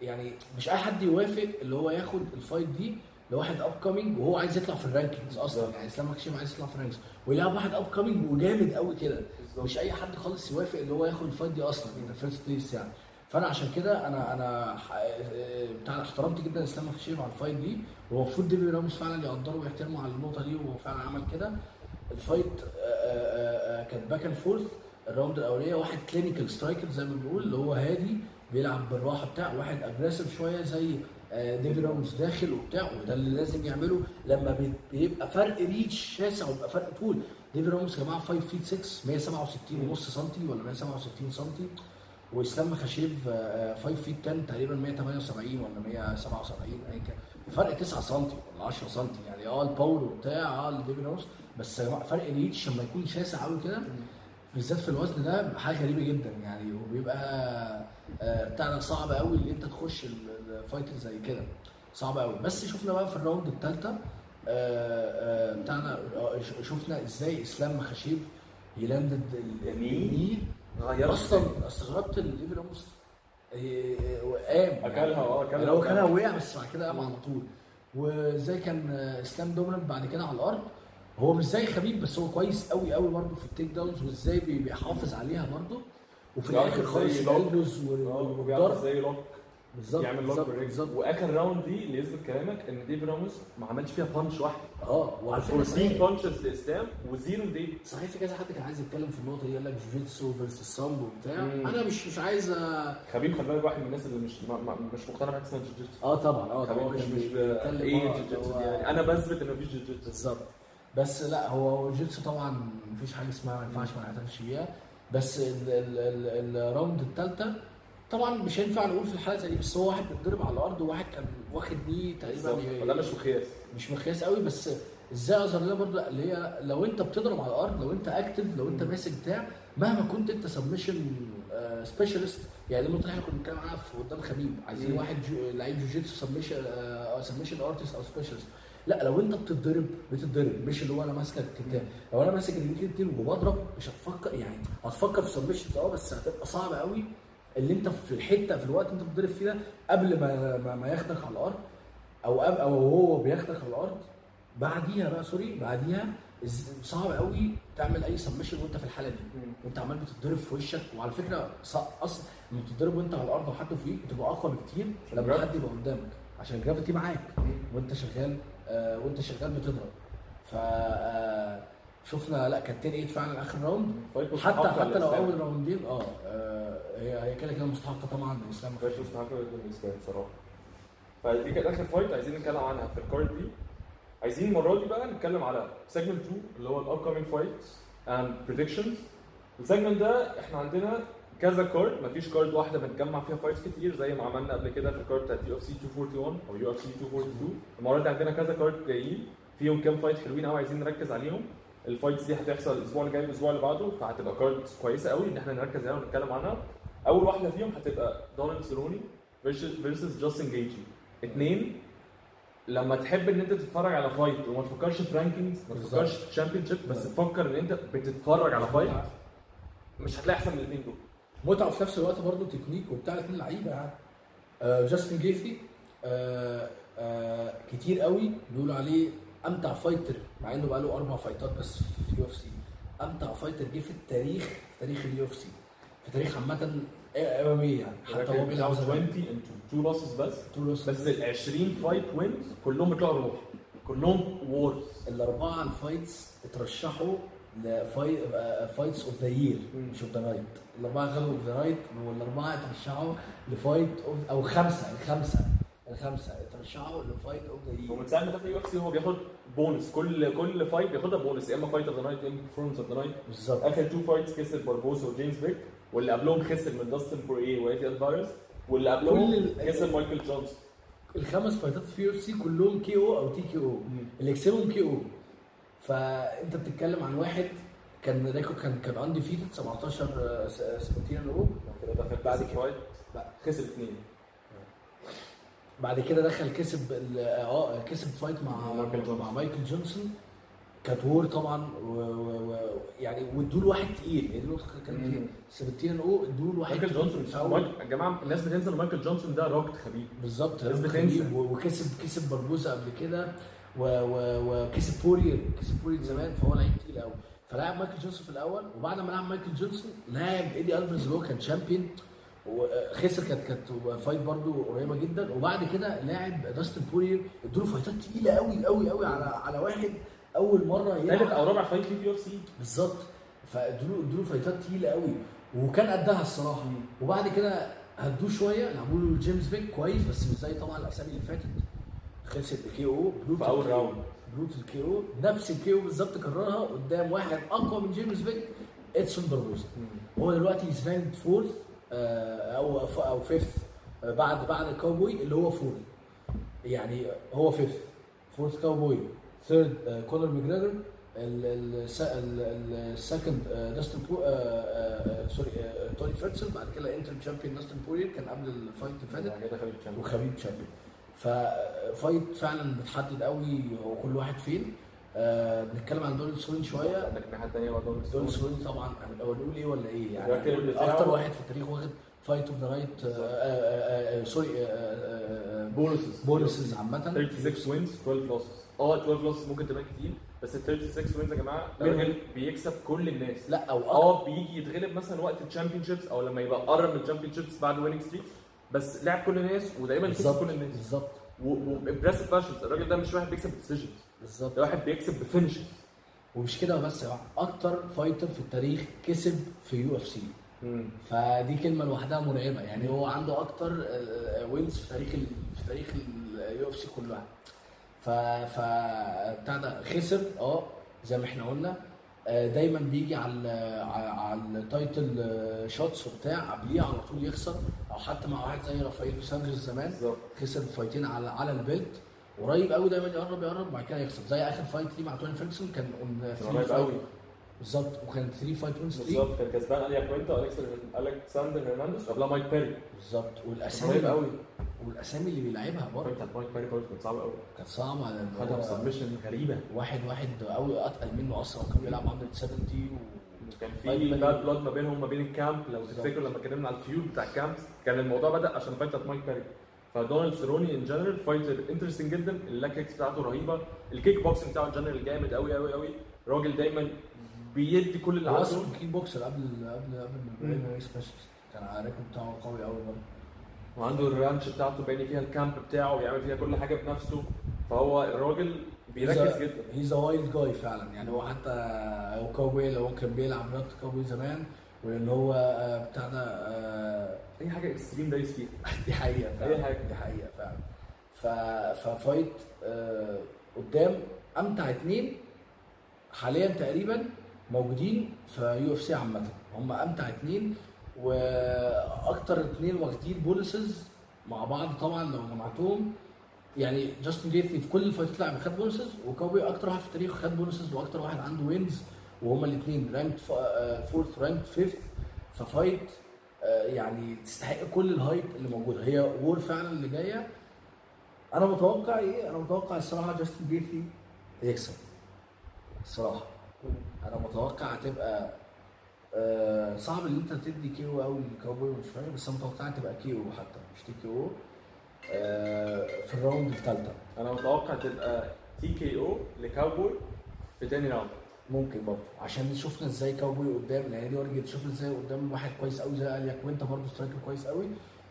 يعني مش أي حد يوافق اللي هو ياخد ال fight دي لواحد up coming وهو عايز يطلع في ال rankings أصلا. يعني اسلام مخاشيف عايز يطلع في الرانكينجز ويلعب واحد up coming وجامد قوي كده. مش أي حد خالص يوافق اللي هو ياخد ال fight دي أصلا من ال first place يعني فانا عشان كده أنا أنا بتاع احترمت جدا اسلام مخاشيف على ال fight دي وهو المفروض ديفيد راموس فعلا يقدره ويحترمه على النقطة دي وهو فعلا عمل كده. ال fight كانت back and forth ال round الأولانية واحد clinical striker زي ما بنقول اللي هو هادي بيلعب بالراحة بتاع واحد aggressive شوية زي آه، ديفيد راموس داخل وبتاع وده اللي لازم يعمله لما بي- بيبقى فرق reach شاسع ويبقى فرق طول. ديفيد راموس يا جماعة 5 feet 6 167 ونص سنتي ولا 167 سنتي. واسلام مخاشيف 5 feet 10 تقريبا 178 ولا 177 ايا كان فرق 9 سم ولا 10 سم يعني آه ال power وبتاع آه لديفيد راموس بس فرق reach لما يكون شاسع قوي كده بالذات في الوزن ده حاجة غريبة جدا يعني وبيبقى آه، بتاع ده صعب قوي إن أنت تخش ال- الفايتر زي كده. صعب قوي بس شفنا بقى في الراوند الثالثه بتاعنا آه، ش- شفنا إزاي إسلام مخاشيف يلاندد ال- غيرت أصلا استغربت الليفي راموس إيه، وقام. أكلها آه أكلها يعني هو كان وقع بس بعد كده قام على طول. وإزاي كان آه، إسلام دومينانت بعد كده على الأرض؟ هو مش زي خبيب بس هو كويس قوي قوي برضه في ال take downs وإزاي بي- بيحافظ عليها برضه. وفي الآخر خالص آه وبيعرف والضرب إزاي look بالظبط يعمل look بالظبط وآخر round دي اللي يثبت كلامك إن ديفيد راموس ما عملش فيها punch واحدة آه وعلى فكرة 14 صحيح. punches لإسلام و zero ديفيد صحيح في كذا حد كان عايز يتكلم في النقطة دي قال لك جوجيتسو versus سامبو وبتاع. أنا مش مش عايز أ- خبيب خلي بالك واحد من الناس اللي مش ما ما مش مقتنع بحاجة اسمها جوجيتسو آه طبعا آه طبعا. مش مش إيه جوجيتسو دي يعني. أنا بثبت ان مفيش جوجيتسو بالظبط. بس لا جوجيتسو طبعا مفيش حاجة اسمها ما ينفعش ما نعترفش بيها. بس ال- ال- ال- ال round الثالثه طبعا مش هينفع نقول في الحاله زي دي بس هو واحد بيتضرب على الأرض وواحد كان واخد نيه تقريبا فده مش مقياس. مش مقياس قوي بس إزاي أظهر لنا برضه؟ اللي هي لو أنت بتضرب على الأرض لو أنت اكتف لو أنت. ماسك بتاع مهما كنت أنت submission specialist يعني النقطه اللي إحنا كنا بنتكلم عنها في قدام خبيب عايزين. واحد جو- لعيب جوجيتسو submission submission artist أو specialist لا لو أنت بتتضرب بتتضرب مش اللي هو أنا ماسكك كده لو أنا ماسك رجليك كتير وبضرب مش هتفكر يعني هتفكر في submission آه بس هتبقى صعبة قوي. اللي انت في الحتة في الوقت انت بتضرب فيه ده قبل ما ما, ما ياخدك على الأرض أو أو هو بياخدك على الأرض بعديها بقى sorry بعديها صعب قوي تعمل أي submission وانت في الحالة دي. وانت عمال بتتضرب في وشك وعلى فكرة أصلا لما بتتضرب وانت على الأرض وحد فوقيك بتبقى أقوى بكتير لما. حد يبقى قدامك عشان ال gravity معاك وانت شغال آه وانت شغال بتضرب. ف آه، شفنا لا كانت 10 8 فعلا آخر round. حتى حتى لو. أول round ين آه آه، هي هي كده كده مستحقة طبعا لإسلام. fight مستحقة جدا بالنسبة لي بصراحة. فدي كانت آخر fight عايزين نتكلم عنها في ال card دي. عايزين المرة دي بقى نتكلم على segment 2 اللي هو ال upcoming fights and predictions ال segment ده إحنا عندنا كذا card مفيش card واحدة بنجمع فيها fights كتير زي ما عملنا قبل كده في ال card بتاعت UFC 241 أو UFC 242 المرة دي عندنا كذا card جايين فيهم كام fight حلوين قوي عايزين نركز عليهم. ال fights دي هتحصل الأسبوع اللي جاي والأسبوع اللي بعده فهتبقى card كويسة قوي إن إحنا نركز عليها ونتكلم عنها. أول واحدة فيهم هتبقى دونالد سيروني versus جاستن جيثجي اثنين لما تحب إن أنت تتفرج على fight وما تفكرش في rankings ما. تفكرش في championship بس تفكر إن أنت بتتفرج على fight مش هتلاقي أحسن من الاثنين دول. متعة وفي نفس الوقت برضه تكنيك وبتاع الاثنين لعيبة يعني. آه جاستن جيثي آه آه كتير قوي بيقولوا عليه أمتع فايتر مع إنه بقى له أربع فايتات بس في اليو اف سي أمتع فايتر جه في التاريخ في تاريخ اليو اف سي في تاريخ عامة ام يعني. حتى هو بيلعب بتاعه 20 زمان انتو تو لوسز بس. طول بس ال 20 فايت وينز كلهم بيطلعوا روح كلهم وورز الأربعة الفايتس اترشحوا ل fights of the year. مش of the night الأربعة خدوا of the night والأربعة اترشحوا ل fight أو خمسة الخمسة. الخمسة. ترشحوا ل fight of the ومن ساعه ما دخل UFC هو بياخد بونس. كل كل fight بياخدها بونس. يا إما fight of the night يا إما performance of the night بالظبط. آخر two fights كسب باربوسا وجيمس فيك. واللي قبلهم خسر من داستن بوريه وإيدي ألفاريز. واللي قبلهم كسب مايكل جونسون. الخمس fight ات في UFC كلهم KO أو TKO اللي يكسبهم KO فأنت بتتكلم عن واحد كان record كان كان undefeated 17 آه، س- 17 أو كده دخل بعد. fight خسر اثنين بعد كده دخل كسب ال- آه كسب fight مع مايكل جونسون. مع مايكل جونسون. كانت war طبعا و... و... و... يعني وادوا له واحد تقيل. يعني كان فيها مم. 17 أو ادوا له واحد مايكل جونسون يا جماعة الناس بتنسى إن مايكل جونسون ده راجل خبيب بالظبط الناس بتنسى. وكسب كسب بربوزا قبل كده و... وكسب بورير كسب بورير زمان فهو لعيب تقيل قوي فلعب مايكل جونسون في الأول وبعد ما لعب مايكل جونسون لاعب إيدي ألفاريز اللي هو كان champion وخسر كانت كانت fight برضو قريبة جدا. وبعد كده لاعب داستن بورير ادوا له fight ات تقيلة قوي قوي قوي على على واحد أول مرة ثالث يلعب أو رابع fight ليه في UFC بالظبط. فادوا له ادوا له fight ات تقيلة قوي وكان قدها الصراحة. وبعد كده هدوه شوية. لعبوا له جيمس فيك كويس بس مش زي طبعا الأسامي اللي فاتت. خسر ب KO في أول round. brutal KO نفس ال KO بالظبط كررها قدام واحد أقوى من جيمس فيك ادسون بربوزا هو دلوقتي ranked fourth أو أو fifth بعد بعد الكاوبوي اللي هو fourth يعني هو fifth fourth كاوبوي third كونر ماجريجر ال second داستن بو sorry توني فيرجسون بعد كده interim champion داستن بورير كان قبل ال fight اللي فاتت. وخبيب champion ف fight فعلا بتحدد قوي هو كل واحد فين. آه، بنتكلم عن دونالد سيروني شوية. عندك الناحيه الثانية برضه دونالد سيروني طبعا. هو نقول إيه ولا إيه؟ يعني أكتر واحد في التاريخ واخد fight of the night sorry bonuses bonuses عامة. 36 wins 12 losses آه 12 losses ممكن تبان كتير بس ال 36 wins يا جماعة الراجل بيكسب كل الناس. لا أو. آه بيجي يتغلب مثلا وقت ال championships أو لما يبقى قرب من ال championships بعد winning streak بس لعب كل الناس ودايما كسب كل الناس. بالظبط. و impressive fashions الراجل ده مش واحد بيكسب decisions بالظبط. ده واحد بيكسب ب finishes ومش كده بس يا أكتر fighter في التاريخ كسب في UFC فدي كلمة لوحدها مرعبة. يعني هو عنده أكتر wins في تاريخ ال... في تاريخ ال UFC كلها. ف ف بتاع خسر آه زي ما إحنا قلنا. آه، دايما بيجي على على ال title آه، shots وبتاع قبليه على طول يخسر. أو حتى مع واحد زي رافائيل دوس أنجوس زمان خسر فايتين على على ال belt قريب قوي دايما يقرب يقرب. وبعد كده يخسر زي آخر fight ليه مع توني فيرجسون كان قريب قوي. بالظبط. وكان 3 fight win streak بالظبط. كان كسبان آل ياكوينتا والكسندر الكسندر هرنانديز قبلها مايك بيري. بالظبط. قريب والاسامي قوي. والأسامي اللي بيلعبها برضه. بتاعت مايك بيري برضه كانت صعبة قوي. كانت صعبة خدها هو ب submission غريبة. واحد واحد قوي أتقل منه أصلا. وكان بيلعب 170 كان طيب، في. bad blood ما بينهم ما بين ال camp لو. تفتكروا لما اتكلمنا على ال feud بتاع ال camp كان الموضوع بدأ عشان fight مايك بيري. فدونالد سيروني in general fighter interesting جدا. ال leg kicks بتاعته رهيبة. الكيك بوكسنج بتاعه in general جامد قوي قوي قوي راجل دايما بيدي كل اللي عنده. أصلا kickboxer قبل قبل قبل ما يبقى specialist كان ال record بتاعه قوي قوي برضه. وعنده ال ranch بتاعته باين فيها ال camp بتاعه وبيعمل فيها كل حاجة بنفسه. فهو الراجل بيركز جدا. he's wild guy فعلا. يعني هو حتى هو كاوبوي لو كان بيلعب رياضة كاوبوي زمان وان هو آه، بتاع ده آه، أي حاجة extreme دايس فيها. دي حقيقة فعلا. أي حاجة. دي حقيقة فعلا. ف... ف fight آه، قدام أمتع اتنين حاليا تقريبا موجودين في UFC عامة. هم أمتع اتنين وأكتر اتنين واخدين bonuses مع بعض طبعا لو جمعتهم. يعني جاستن جيتجي في كل الفايتات اللي لعب خد bonuses وكاوبوي أكتر واحد في التاريخ خد bonuses وأكتر واحد عنده wins وهما الاثنين ranked fourth ranked fifth ف fight يعني تستحق كل ال hype اللي موجوده هي war فعلا اللي جاية. أنا متوقع إيه؟ أنا متوقع الصراحة جاستن جيتجي يكسب. الصراحة. أنا متوقع هتبقى آه، صعب إن أنت تدي KO قوي للكاوبوي مش فاهم بس أنا متوقع هتبقى KO حتى مش TKO آه، في ال round الثالثه أنا متوقع تبقى TKO لكاوبوي في تاني round ممكن برضه. عشان شفنا إزاي كاوبوي قدام يعني دي ورجت شفنا إزاي قدام واحد كويس قوي زي آل ياكوينتا برضه striker كويس قوي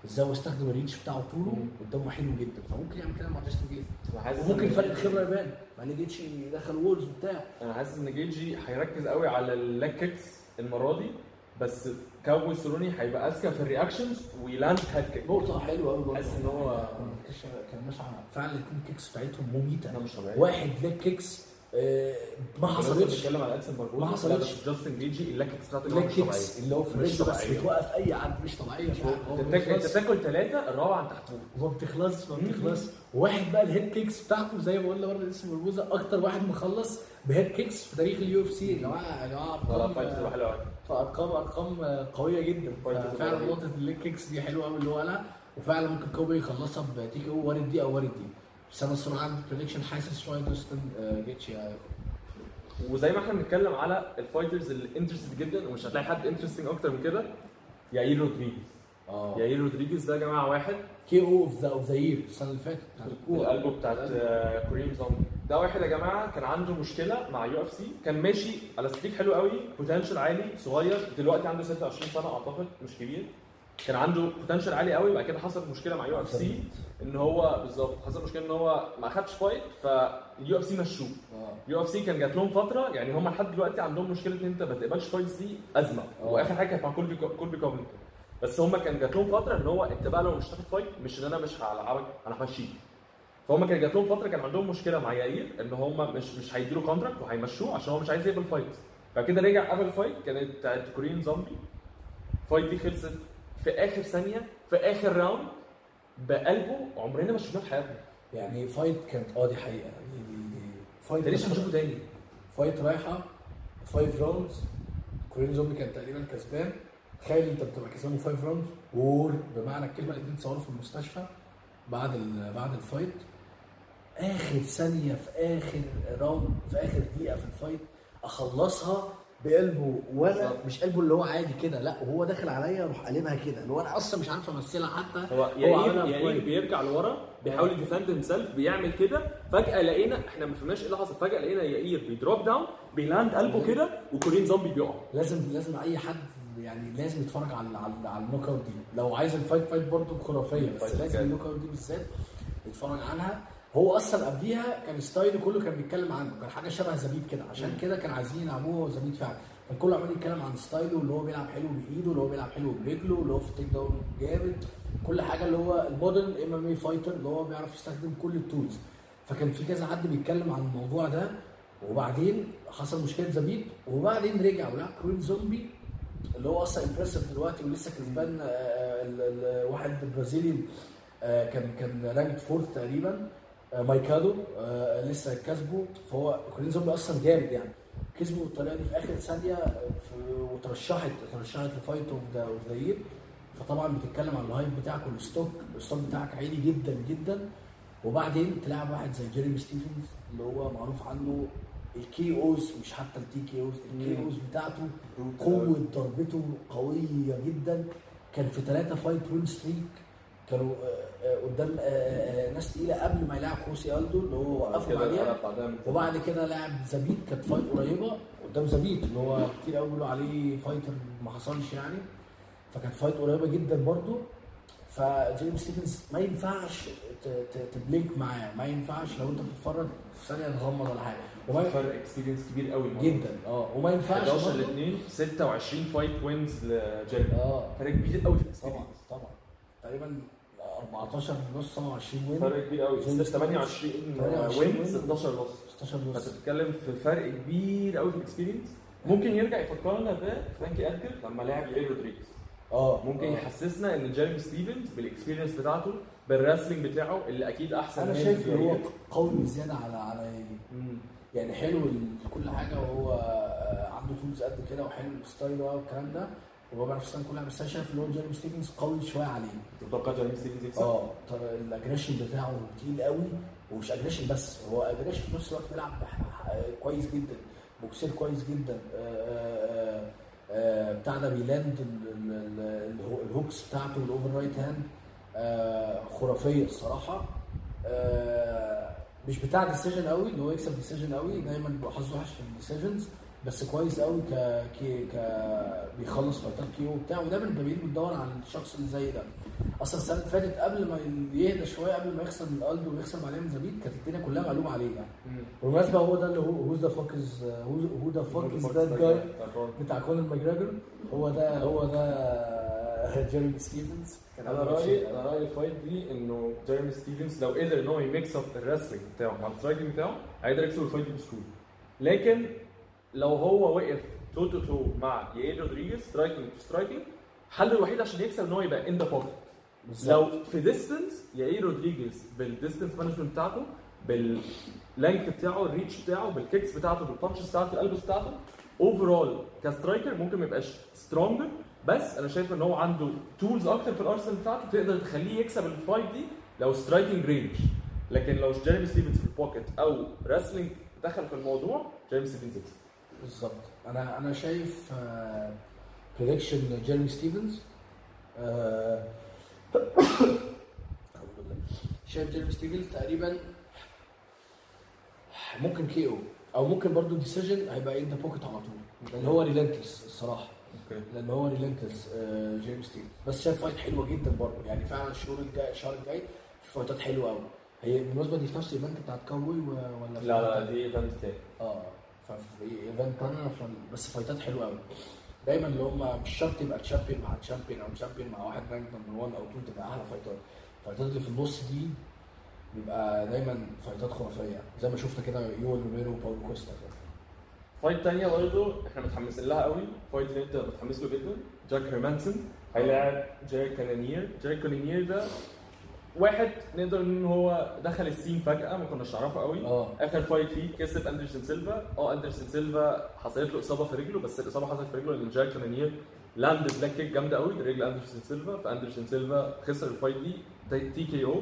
إزاي هو استخدم ال reach بتاعه طوله. قدامه حلو جدا. فممكن يعمل كده مع جاستن جيتجي وممكن فرق الخبره يبان مع ان جيتجي يدخل brawls وبتاع. أنا حاسس إن جيتجي هيركز قوي على ال leg kicks المرة دي بس كاوبوي سيروني هيبقى أذكى في ال reactions وي land head kick. نقطة حلوة قوي برضه. حاسس إن هو- كان ماشي فعلا الاثنين kicks بتاعتهم مميتة. مش طبيعي. واحد leg kicks ما حصلتش. بنتكلم على ما حصلتش. جاستن جيتجي ال leg kicks بتاعته طبيعيه اللي هو في مش الرجل بس. بتوقف أي حد مش طبيعية أنت بتاكل ثلاثة الرابعة انت هتموت وما بتخلصش ما. بتخلصش واحد بقى ال head kicks بتاعته زي ما قلنا برضه اسمه بربوزا أكتر واحد مخلص ب head kicks في تاريخ ال UFC. يا جماعة يا جماعة ارقام فارقام أرقام قوية جدا. فعلا نقطة ال leg kicks دي حلوة قوي اللي هو قالها. وفعلا ممكن كاوبوي يخلصها ب TKO وارد دي أو وارد دي. بس أنا الصراحة عندي prediction حاسس شوية جاستن جيتجي وزي ما إحنا بنتكلم على ال fighters اللي interested جدا ومش هتلاقي حد interesting أكتر من كده ياير رودريجيز. آه. ياير رودريجيز ده يا جماعة واحد. KO of the of the year السنة اللي فاتت بتاعت الكورين. ال elbow بتاعت آه، كورين زومبي ده واحد يا جماعة كان عنده مشكلة مع UFC كان ماشي على streak حلو قوي potential عالي صغير دلوقتي عنده 26 سنة أعتقد مش كبير. كان عنده potential عالي قوي بعد كده حصلت مشكلة مع UFC إن هو بالظبط حصل مشكلة إن هو ما خدش fight فال UFC مشوه. UFC كان جات لهم فترة يعني هم لحد دلوقتي عندهم مشكلة إن أنت ما تقبلش fights دي أزمة. آه. وآخر حاجة كانت مع كولبي كولبي كوفينجتون بس هم كان جات لهم فترة إن هو أنت بقى لو مش هتاخد fight مش إن أنا مش هلعبك أنا همشيك فهم كان جات لهم فترة كان عندهم مشكلة مع يائير إن هم مش مش هيديله contract وهيمشوه عشان هو مش عايز يقبل fight فكده رجع قبل fight كانت بتاعت كورين زومبي fight دي خلصت. في آخر ثانية في آخر round بقلبه عمرنا ما شفناه في حياتنا. يعني fight كانت آه دي حقيقة. دي دي, دي fight لسه هنشوفه تاني. fight رايحة five rounds كورين زومبي كان تقريبا كسبان. تخيل انت بتبقى كسبان five rounds war بمعنى الكلمة الاثنين اتصوروا في المستشفى بعد بعد ال fight آخر ثانية في آخر round في آخر دقيقة في ال fight أخلصها بقلبه وأنا. مش قلبه اللي هو عادي كده لا وهو داخل عليا أروح قلبها كده. اللي هو أنا أصلا مش عارف أمثلها حتى. هو عملها يائير في يائير fight. بيرجع لورا بيحاول يديفند هيم سيلف بيعمل كده. فجأة لقينا إحنا ما فهمناش إيه اللي حصل. فجأة لقينا يائير بي drop down بي land قلبه كده وكوريان زومبي بيقع. لازم لازم أي حد يعني لازم يتفرج على على, على ال knockout دي. لو عايز ال fight fight برضه خرافية بس لازم. ال knockout دي بالذات يتفرج عنها. هو أصلا قبليها كان style ه كله كان بيتكلم عنه كان حاجة شبه زبيت كده. عشان كده كان عايزين يلعبوه زبيت فعلا. كان كله عمال يتكلم عن style ه اللي هو بيلعب حلو بإيده اللي هو بيلعب حلو برجله اللي هو في ال takedown جامد. كل حاجة اللي هو ال modern MMA fighter اللي هو بيعرف يستخدم كل ال tools فكان في كذا حد بيتكلم عن الموضوع ده. وبعدين حصل مشكلة زبيت وبعدين رجع ولعب كوريان زومبي اللي هو أصلا impressive دلوقتي ولسه كسبان آه، واحد برازيلي آه، كان كان ranked fourth تقريبا. مايكادو آه، لسه كسبه. فهو كوريان زومبي أصلا جامد يعني. كسبه بالطريقة دي في آخر ثانية آه، في- وترشحت ترشحت ل fight of the of the year فطبعا بتتكلم عن ال hype بتاعك وال stock. ال stock بتاعك عالي جدا جدا. وبعدين تلعب واحد زي جيريمي ستيفنز اللي هو معروف عنه ال KOs مش حتى ال TKOs ال KOs بتاعته قوة ضربته قوية جدا. كان في ثلاثة fight win streak كانوا آه، آه، قدام آه، ناس تقيلة قبل ما يلعب خوسي ألدو اللي هو وقفهم عليها. وبعد كده لعب زبيد كانت fight قريبة قدام زبيد اللي هو كتير قوي بيقولوا عليه fighter ما حصلش يعني. فكانت fight قريبة جدا برضو. فجيرمي ستيفنز ما ينفعش ت- ت- ت blink معاه ما ينفعش لو انت بتتفرج في ثانية تغمض ولا حاجة. وما ينفعش فرق experience كبير قوي جدا. آه وما ينفعش 11 برضو- ل 2 26 fight wins لجيرمي آه. فرق كبير قوي في طبعا طبعا. تقريبا 14 ونص 27 win فرق كبير قوي. جيرمي 28 28 wins win. 16 loss 16 فانت ونص بتتكلم في فرق كبير قوي في ال experience ممكن يرجع يفكرنا بفرانكي ادجر لما لعب يائير رودريجز آه. ممكن آه. يحسسنا إن جيرمي ستيفنز بال experience بتاعته بال wrestling بتاعه اللي أكيد أحسن أنا شايف إن هو. قوي بزيادة على على مم. يعني حلو كل حاجة وهو عنده tools قد كده وحلو ال style والكلام ده. وهو بيعرف يستخدم كل حاجة بس أنا شايف ان هو جيرمي ستيفنز قوي شوية عليه. تتوقع جيرمي ستيفنز يكسب؟ آه ال aggression بتاعه تقيل قوي ومش aggression بس هو aggressive في نفس الوقت بيلعب كويس جدا بوكسير كويس جدا. آه، آه، آه، بتاع ده بي land ال- ال- ال- الهو- ال hooks بتاعته وال over right hand خرافية الصراحة. مش بتاع decision قوي إن هو يكسب decision قوي دايما بيبقى حظه وحش في ال decisions بس كويس قوي ك KO ك بيخلص fight ات KO وبتاع ودايما الجماهير بتدور على الشخص اللي زي ده. أصلا السنة اللي فاتت قبل ما يهدى شوية قبل ما يخسر من ألدو ويخسر بعدين من زبيد كانت الدنيا كلها مقلوبة عليه يعني. بالمناسبة هو ده اللي هو who the fuck is who the fuck is that guy بتاع كونر ماجريجر هو ده هو ده جيرمي ستيفنز كان أنا رايي. أنا رأيي ال fight دي إنه جيرمي ستيفنز لو قدر إن هو ي mix up ال wrestling بتاعه مع ال striking بتاعه هيقدر يكسب ال fight دي بسهولة. لكن لو هو وقف toe to toe مع يائير رودريجيز striking to striking الحل الوحيد عشان يكسب إن هو يبقى in the بالظبط. لو في distance يائير رودريجيز بال distance management بتاعته بال length بتاعه ال reach بتاعه بال kicks بتاعته بال punches بتاعته ال elbows بتاعته. overall ك striker ممكن ما يبقاش stronger بس أنا شايف إن هو عنده tools أكتر في الارسنال بتاعته تقدر تخليه يكسب ال fight دي لو striking range لكن لو جيرمي ستيفنز في ال pocket أو wrestling دخل في الموضوع جيرمي ستيفنز يكسب. بالظبط أنا أنا شايف prediction جيرمي ستيفنز آه، الحمد لله. شايف جيرمي ستيفنز تقريبا ممكن KO أو ممكن برضو decision هيبقى in the pocket على طول لأن هو relentless الصراحة. okay. لأن هو relentless جيرمي ستيفنز. بس شايف fight حلوة جدا برضه يعني فعلا الشهور الجاي الشهر الجاي في fight ات حلوة قوي هي بالمناسبه دي في نفس ال event بتاعت كاوبوي ولا لا لا؟ دي event تاني. آه. ففي event بس fight ات حلوة قوي دايما اللي هم مش شرط يبقى champion مع champion أو champion مع واحد ranked number 1 أو 2 تبقى أحلى fight ات. ال fight ات اللي في النص دي بيبقى دايما fight ات خرافية. زي ما شفنا كده يويل روميرو وباولو كوستا. fight تانية برضه إحنا متحمسين لها قوي fight اللي أنت متحمس له جدا. جاك هيرمانسون هيلاعب جاريد كانونير جاريد كانونير ده واحد نقدر إن هو دخل ال scene فجأة ما كناش نعرفه قوي. آه. آخر fight ليه كسب أندرسون سيلفا. آه أندرسون سيلفا حصلت له إصابة في رجله بس الإصابة حصلت في رجله لأن جاريد كانونير land ب leg kick جامدة قوي لرجل أندرسون سيلفا. فأندرسون سيلفا خسر ال fight دي TKO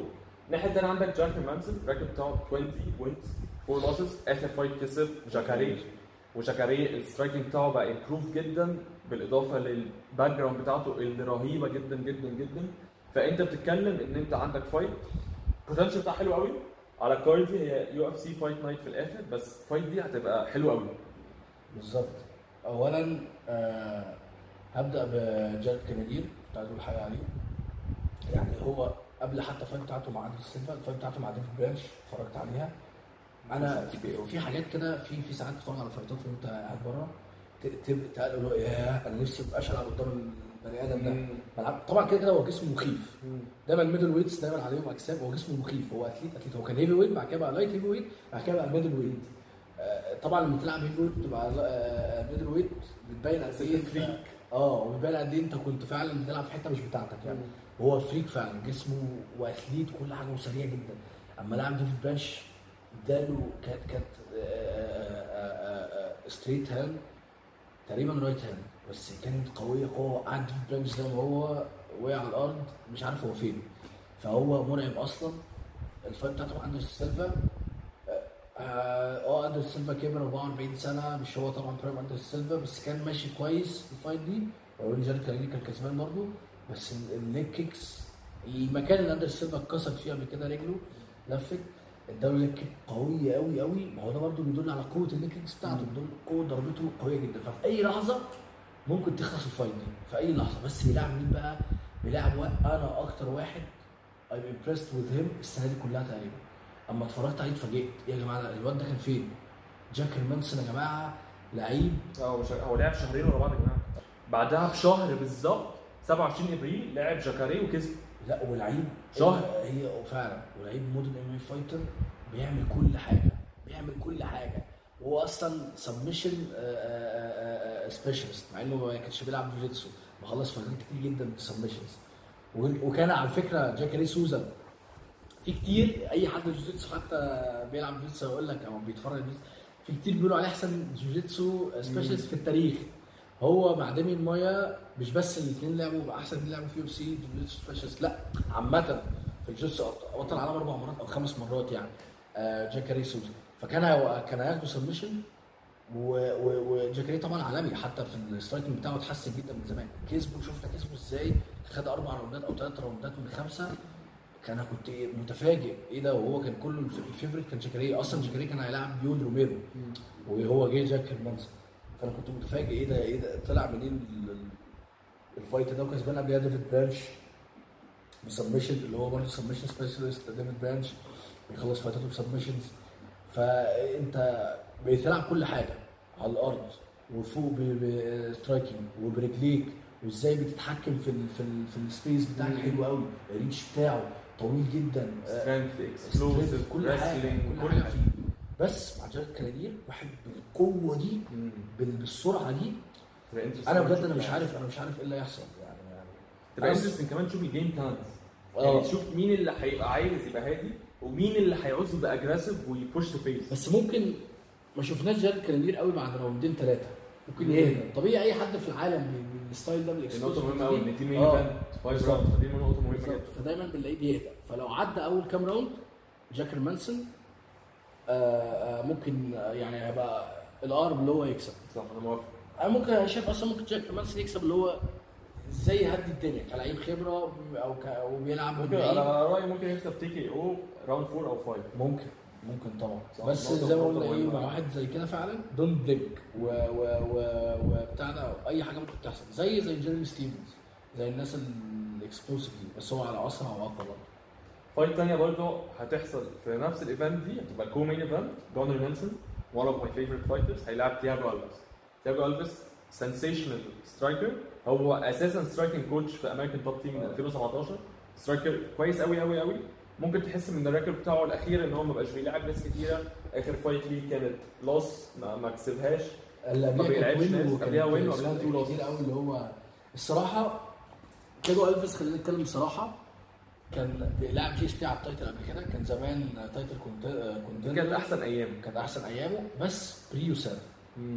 الناحيه الثانية عندك جاك هيرمانسون ال record بتاعه 20 wins 4 losses آخر fight كسب جاكاري. وجاكاري ال striking بتاعه بقى improved جدا بالإضافة لل background بتاعته اللي رهيبه جدا جدا جدا. فأنت بتتكلم إن أنت عندك fight ال potential بتاعها حلو قوي. على ال card دي هي UFC Fight Night في الآخر بس ال fight دي هتبقى حلوة قوي. بالظبط. اولا آه هبدأ بجارد كانونير كنت عايز أقول حاجة عليه. يعني هو قبل حتى ال fight بتاعته مع اندرسون سيلفا ال fight بتاعته مع ديفيد برانش اتفرجت عليها. أنا في, حاجات كده في في ساعات تتفرج على fightات وأنت قاعد بره تبقى تقول يا أنا نفسي ابقى العب قدام البني آدم ده. بلا طبعا كده كده هو جسمه مخيف. دايما ال middleweights دايما عليهم أجسام هو جسمه مخيف. هو athlete athlete هو كان heavyweight بعد كده بقى light heavyweight بعد كده بقى middleweight آه، طبعا لما تلعب heavyweight بتبقى middleweight بتبين قد إيه آه وبيبين قد إيه أنت كنت فعلا بتلعب في حتة مش بتاعتك يعني. وهو freak فعلا. جسمه و athlete كل حاجة وسريع جدا. أما لعب ديفيد برانش اداله كانت كانت straight hand تقريبا right hand بس كانت قويه قوة قعد ديفيد برانش زي ما هو وقع على الأرض مش عارف هو فين. فهو مرعب أصلا. ال fight بتاعته مع اندرسون سيلفا آه آه اندرسون سيلفا كبر 44 سنة مش هو طبعا prime اندرسون سيلفا بس كان ماشي كويس في ال fight دي. ولو جاله كان كسبان برضه. بس ال- ال leg kicks المكان اللي اندرسون سيلفا اتكسر فيه قبل كده رجله لفت. leg kick قويه قوي قوي ما هو ده برضه بيدل على قوة ال leg kicks بتاعته بيدل قوة ضربته قوية جدا. ففي أي لحظة ممكن تخلص ال fight دي في أي لحظة. بس بيلعب مين بقى؟ بيلعب أنا أكتر واحد. I'm impressed with him السنة دي كلها تقريبا. أما اتفرجت عليه اتفاجئت. يا جماعة الواد ده كان فين؟ جاك هيرمانسون يا جماعة لعيب. هو مش هو لعب شهرين ورا بعض يا جماعة. بعدها بشهر بالظبط 27 إبريل لعب جاكاري وكسب. لا ولعيب. شهر. هي فعلا. ولعيب modern MMA fighter بيعمل كل حاجة. بيعمل كل حاجة. وهو أصلا submission specialist مع إنه ما كانش بيلعب جوجيتسو مخلص fightات كتير جدا بال submissions وكان على فكرة جاكاري سوزا. في كتير أي حد جوجيتسو حتى بيلعب جوجيتسو يقول لك أو بيتفرج في كتير بيقولوا عليه أحسن جوجيتسو specialist في التاريخ. هو مع ديميان مايا مش بس الاثنين لعبوا أحسن اثنين لعبوا في UFC جوجيتسو specialist لا عامة في الجوجيتسو بطل العالم أربع مرات أو خمس مرات يعني. آه جاكاري سوزا. فكان كان هياخدوا submission وجاكاري طبعا عالمي حتى في ال striking بتاعه اتحسن جدا من زمان. كسبه شفنا كسبه إزاي؟ خد أربع roundات أو ثلاث roundات من خمسة. كان كنت متفاجئ. إيه ده؟ وهو كان كله ال f- ال favorite كان جاكاري أصلا جاكاري كان هيلاعب يويل روميرو. وهو جه جاك هيرمانسون فأنا كنت متفاجئ. إيه ده؟ إيه ده؟ طلع منين ال- ال- ال fighter ده؟ وكسبان قبلها ديفيد برانش. ب submission اللي هو برضه submission specialist ديفيد برانش. بيخلص fightاته ب submissions فانت بتلعب كل حاجة على الأرض وفوق ب striking وبرجليك وإزاي بتتحكم في ال في ال في ال space بتاعك. حلو قوي ال reach بتاعه طويل جدا آه، strength، explosive كل حاجة كل حاجة فيه. بس مع جارد كانونير واحد بالقوة دي بال- بالسرعة دي أنا بجد أنا مش عارف أنا مش عارف إيه اللي هيحصل يعني يعني. تبقى انترستنج كمان تشوف الجيم بلانز آه. يعني تشوف مين اللي هيبقى عايز يبقى هادي ومين اللي هيعوز يبقى اجريسيف ويبوش تو فيس بس ممكن ما شفناش جارد كرانير قوي بعد راوندين ثلاثة ممكن مم. يهدى طبيعي أي حد في العالم بال- بالستايل ده بالexplosive نقطة مهمة قوي إن دي مين. ايفنت فايف. راوند فدي مهمة بالظبط. جدا. فدايما بنلاقيه بيهدى. فلو عدى أول كام راوند جاكر مانسون آه آه ممكن آه، يعني هيبقى الارب اللي هو يكسب. صح أنا موافق. أنا ممكن شايف أصلا ممكن جاك هيرمانسون يكسب اللي هو إزاي يهدي الدنيا؟ كلاعب خبرة أو ك... وبيلعب ممكن. أنا رأيي ممكن يكسب TKO round 4 أو 5 ممكن ممكن طبعا. بس زي ما قلنا إيه. مع واحد زي كده فعلا دونت ديج و و و وبتاع ده أي حاجة ممكن تحصل. زي زي جيرمي ستيفنز زي الناس ال explosive دي. بس هو على أسرع وأقوى برضه. fight تانية برضه هتحصل في نفس ال event دي هتبقى ال co-main event جونار نيلسون one of my favorite fighters هيلعب تياجو ألفيس تياجو ألفيس sensational striker هو أساسا striking coach في امريكان توب تيم من 2017 striker كويس قوي قوي قوي ممكن تحس من ال record بتاعه الأخير إن هو ما بقاش بيلعب ناس كتيرة. آخر fight ليه كانت loss ما, ما كسبهاش. ما بيلعبش win ناس، قبلها win وقبلها كتير two كتير losses. قوي اللي هو الصراحة كيدو ألفيس خلينا نتكلم بصراحة كان بيلعب GSP على ال title قبل كده. كان زمان title contender كانت أحسن أيام كانت أحسن أيامه بس pre يوسادا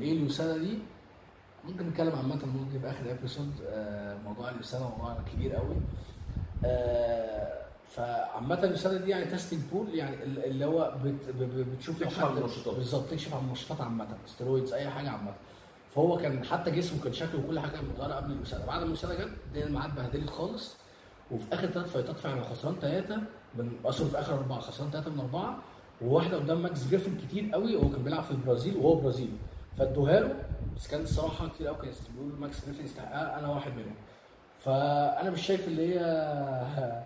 إيه اليوسادا دي؟ ممكن نتكلم عامة ممكن في آخر episode آه موضوع اليوسادا موضوع كبير قوي. آه فعامة اليوسادا دي يعني testing pool يعني ال- اللي هو بت بتشوف تكشف عن المنشطات. بالظبط تكشف عن المنشطات عامة steroids أي حاجة عامة. فهو كان حتى جسمه كان شكله وكل حاجة متغيرة قبل اليوسادا بعد ما اليوسادا جت الدنيا معاه اتبهدلت خالص. وفي آخر ثلاث fightات فعلا خسران ثلاثة من أصلا في آخر أربعة خسران ثلاثة من أربعة. وواحدة قدام ماكس جريفن كتير قوي هو كان بيلعب في البرازيل وهو برازيلي. فادوها له بس كان الصراحة كتير قوي كان بيقول ماكس جريفن يستحقها أنا واحد منهم. فأنا مش شايف اللي هي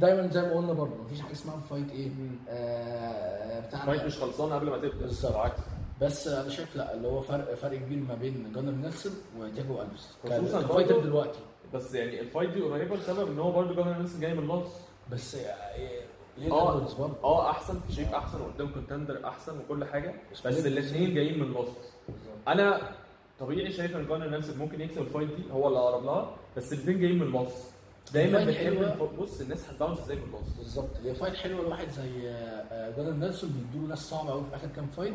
دايما زي ما قلنا برضه مفيش حاجة اسمها fight إيه آه بتاع fight مش خلصان قبل ما تبدأ. بالظبط. بس أنا شايف لا اللي هو فرق فرق كبير ما بين جونار نيلسون وتياجو ألفيس. خصوصاً برضه- دلوقتي. بس يعني ال fight دي قريبة لسبب إن هو برضه جونر نيلسون جاي من loss بس ليه آه آه أحسن shape أحسن وقدام contender أحسن وكل حاجة بس. الاثنين جايين من loss أنا طبيعي شايف إن جونر نيلسون ممكن يكسب ال fight دي هو اللي أقرب لها بس الاثنين جايين من loss دايما. الف- بص الناس هت bounce إزاي من loss بالظبط. هي fight حلوة. لواحد زي آه، جونر نيلسون بيدوا ناس صعبة قوي في آخر كام fight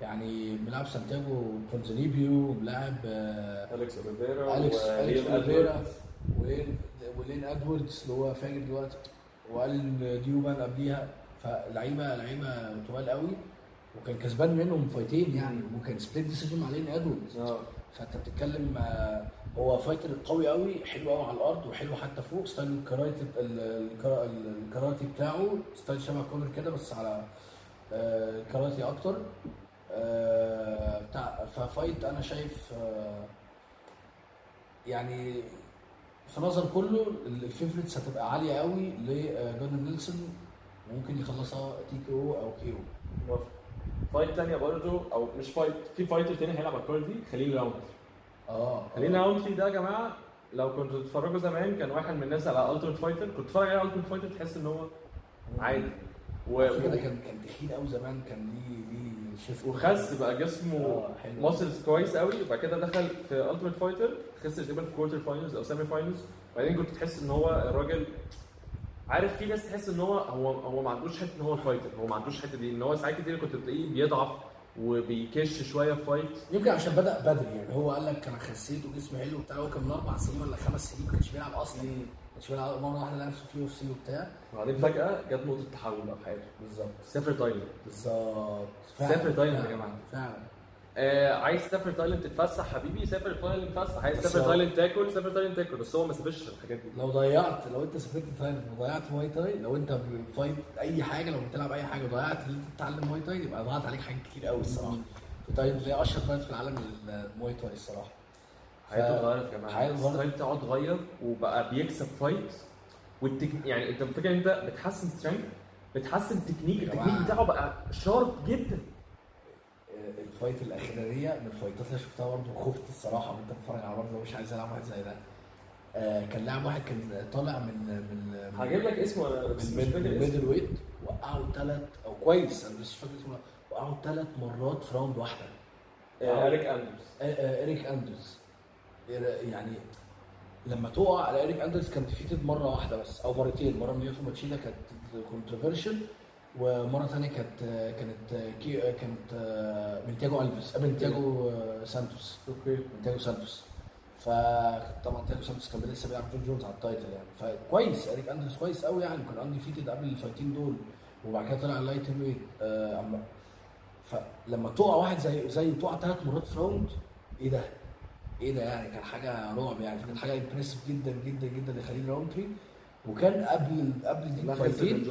يعني بيلعب سانتياجو بونزانيبيو بيلعب آه، أليكس أوليفيرا أليكس أوليفيرا. ولين ولين إدواردز اللي هو فاجر دلوقتي. والين ديوبان قبليها فلعيبه لعيبة طوال قوي وكان كسبان منهم فايتين يعني وكان سبليت ديسيجن مع لين ادواردز آه. فأنت بتتكلم آه، هو فايتر قوي قوي حلو قوي على الأرض وحلو حتى فوق ستايل الكاراتي الكاراتي بتاعه style شبه كونر كده بس على آه، كاراتي أكتر. آه، بتاع ف fight أنا شايف يعني في نظر كله ال- ال favorites هتبقى عالية قوي لجونر نيلسون ممكن يخلصها TKO أو KO. Fight تانية برضه أو مش fight في fighter تاني هيلعب على ال card دي خليل راونتري. آه. خليل راونتري ده يا جماعة لو كنتوا تتفرجوا زمان كان واحد من الناس على Ultimate Fighter كنت تتفرج على Ultimate Fighter تحس إن هو عادي. و... فكرة كان كان تخين قوي زمان كان ليه ليه shift وخس بقى جسمه آه،. muscles كويس قوي وبعد كده دخل في Ultimate Fighter خسر تقريبا في quarter finals أو semi finals وبعدين كنت تحس إن هو الراجل عارف في ناس تحس إن هو هو هو ما عندوش حتة إن هو ال fighter هو ما عندوش الحته دي إن هو ساعات كتير كنت تلاقيه بيضعف وبيكش شوية في fight يمكن عشان بدأ بدري يعني هو قال لك أنا خسيت وجسمي حلو وبتاع هو كان من أربع سنين ولا خمس سنين ما كانش بيلعب أصلا. بيلعب مره واحدة لعب في UFC وبتاع. وبعدين فجأة جت نقطة تحول بقى في حياته. بالظبط. سافر تايلاند بالظبط. سافر تايلاند يا. جماعة. فعلا. آه عايز تسافر تايلاند تتفسح حبيبي؟ سافر تايلاند تتفسح عايز تسافر تايلاند تاكل؟ سافر تايلاند تاكل. بس هو ما سافرش الحاجات دي. لو ضيعت لو انت سافرت تايلاند وضيعت مواي تاي لو انت fighter أي حاجة لو بتلعب أي حاجة وضيعت ان انت تتعلم مواي تاي يبقى ضاعت عليك حاجات كتير قوي الصراحة. في تايلاند هي أشهر بلد في العالم للمواي تاي الصراحة. حياته اتغيرت كمان حياته اتغيرت. ال style بتاعه اتغير وبقى بيكسب fight وال tech... يعني انت فاكر انت بتحسن strength بتحسن تكنيك يا التكنيك. بتاعه بقى sharp جدا. آه، ال fight الاخرانيه من ال fightات اللي شفتها برضه خفت الصراحة وانت بتتفرج على برضه مش عايز ألعب واحد زي ده. آه، كان لاعب واحد كان طالع من من هجيب لك اسمه أنا بس مش من فاكر ال middleweight وقعوا ثلاث أو كويس أنا مش فاكر اسمه. وقعوا ثلاث مرات في round واحدة. اريك اندرز آه، آه، اريك اندرز يعني لما تقع على اريك اندرز كان defeated مرة واحدة بس أو مرتين. مرة من ليوتو ماتشيدا كانت controversial ومرة ثانية كانت كانت K كانت من تياجو ألفيس من تياجو سانتوس. okay. من تياجو سانتوس. فطبعا تياجو سانتوس كان لسه بيلعب جون جونز على ال title يعني. فكويس اريك اندرز كويس قوي يعني. كان undefeated قبل ال fightين دول وبعد كده طلع ال light weight آه فلما تقع واحد زي زي تقع ثلاث مرات في round إيه ده؟ إيه ده يعني؟ كان حاجة رعب يعني. كانت حاجة impressive جدا جدا جدا لخليل راونتري وكان قبل قبل دي fightين.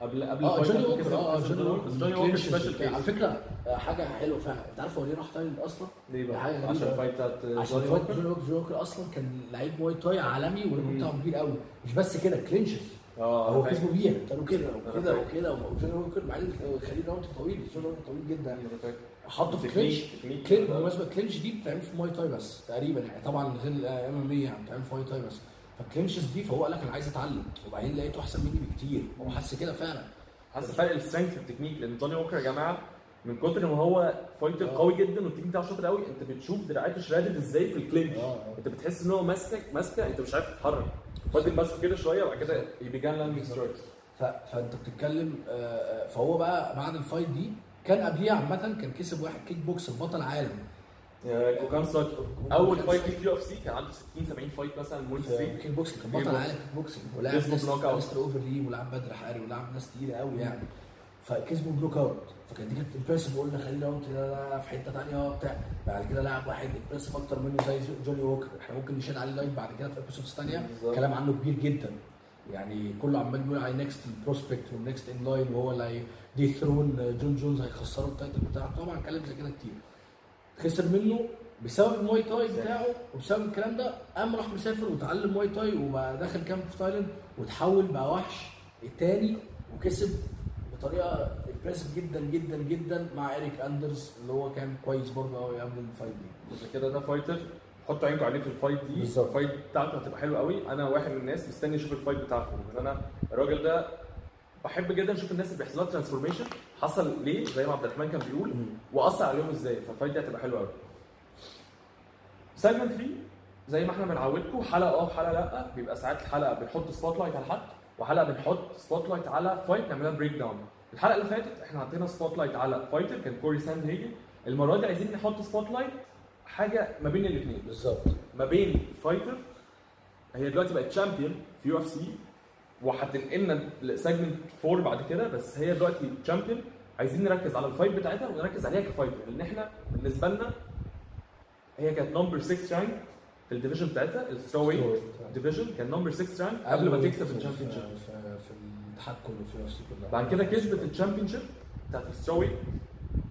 قبل قبل آه ال fight جوني ووكر. آه جوني ووكر. جوني special. على فكرة آه، حاجة حلوة فعلا. أنت عارف هو ليه راح تايلاند أصلا؟ ليه بقى؟ عشان ال fight بتاعت عشان fight جوني ووكر. جوني ووكر أصلا كان لعيب مواي تاي عالمي وال record بتاعه كبير قوي. مش بس كده clinches آه هو كسبه بيها. قالوا كده وكده. وكده. وجوني ووكر مع إن خليل راونتري طويل. جوني ووكر طويل جدا. حطه في clinch technique. Clin بالمناسبة ال clinch دي بتتعمل في مواي تاي بس تقريبا يعني. طبعا غير ال MMA يعني بتتعمل في مواي تاي بس فال clinches دي فهو قال لك أنا عايز أتعلم وبعدين لقيته أحسن مني بكتير. هو حس كده فعلا. حاسس فرق ال strength في التكنيك لأن جوني ووكر يا جماعة من كتر ما هو fighter آه. قوي جدا والتكنيك بتاعه شاطر قوي أنت بتشوف دراعاته شرادد إزاي في ال clinch. آه. أنت بتحس إن هو ماسكك ماسكه أنت مش عارف تتحرك. فاضل ماسكه كده شوية وبعد كده يبيجان لاندنج سترايكس. فأنت بتتكلم آه، آه، فهو بقى بعد الفايت دي كان قبليها عامة كان كسب واحد كيك بوكس بطل عالم وكان ساكي أول فايت ليه في اف سي كان عنده 60 70 فايت مثلا مول ستريت كيك بوكس كان بطل عالم كيك بوكسنج ولعب ناس اوفر ليه ولعب بدر حاري ولعب ناس تقيلة قوي يعني. فكسبوا بلوك اوت فكان دي كانت امبرسيف قلنا ده ده في حتة ثانية وبتاع بعد كده لاعب واحد امبرسيف أكتر منه زي جوني ووكر إحنا ممكن نشيل عليه light بعد كده في episodes ثانية. كلام عنه كبير جدا. يعني كله عمال بيقول على next ال prospect وال next in line وهو اللي dethrone جون جونز هيخسره ال title بتاعه. طبعا كلام زي كده كتير. خسر منه بسبب المواي تاي بتاعه وبسبب الكلام ده قام راح مسافر وتعلم مواي تاي وبقى داخل camp في تايلاند وتحول بقى وحش التاني وكسب بطريقة impressive جدا جدا جدا مع اريك أندرز اللي هو كان كويس برضه قوي قبل ال fight دي. عشان كده ده fighter حطوا عينكم عليه في ال fight دي. بالظبط. ال fight بتاعته هتبقى حلوة قوي أنا واحد من الناس مستني أشوف ال fight بتاعته. لأن أنا الراجل ده بحب جدا أشوف الناس اللي بيحصل لها transformation حصل ليه؟ زي ما عبد الرحمن كان بيقول وأثر عليهم إزاي؟ فال fight دي هتبقى حلوة قوي segment 3 زي ما إحنا بنعودكم حلقة آه وحلقة لأ بيبقى ساعات الحلقة بنحط spotlight على حد وحلقة بنحط spotlight على fight نعملها breakdown الحلقة اللي فاتت إحنا حطينا spotlight على fighter كان كوري ساندهيجن المرة دي عايزين نحط spotlight حاجة ما بين الاثنين بالظبط. ما بين fighter هي دلوقتي بقت champion في UFC وهتنقلنا ل segment 4 بعد كده بس هي دلوقتي champion عايزين نركز على ال fight بتاعتها ونركز عليها ك fighter لأن إحنا بالنسبة لنا هي كانت number 6 rank في ال division بتاعتها ال strawweight division كان number 6 rank قبل ما تكسب ال championship في, الاتحاد كله في UFC كلها بعد كده كسبت ال championship بتاعت ال strawweight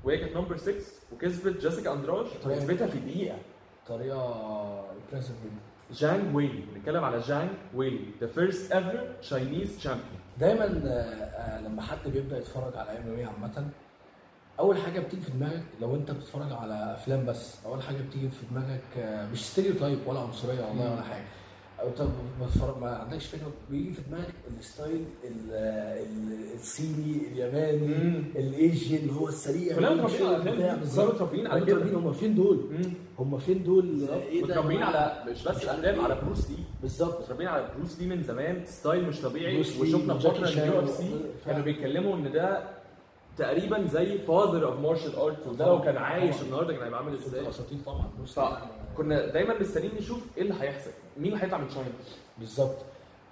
وهي كانت number 6 وكسبت جيسيكا أندرادي كسبتها في دقيقة. طريقة impressive جدا. جانج ويلي بنتكلم على جانج ويلي the first ever Chinese champion دايما آه، آه، لما حد بيبدأ يتفرج على MMA عامة أول حاجة بتيجي في دماغك لو أنت بتتفرج على أفلام بس أول حاجة بتيجي في دماغك آه، مش stereotype ولا عنصرية والله ولا حاجة. بتتفرج ما عندكش فكرة بيجي في دماغك ال style ال- ال- الصيني الياباني. الايجي اللي هو السريع اللي متربيين على الافلام كده هم فين دول؟ هم فين دول؟ إيه ده؟ متربيين على مش بس مش عارف افلام إيه. على بروس لي بالظبط متربيين على بروس لي من زمان style مش طبيعي وشفنا فتره ال UFC. كانوا بيتكلموا إن ده تقريبا زي father of martial art وده لو كان عايش. النهارده كان هيبقى عامل إزاي؟ الأساطير طبعا. فكنا دايما مستنيين نشوف إيه اللي هيحصل مين اللي هيطلع من China بالظبط.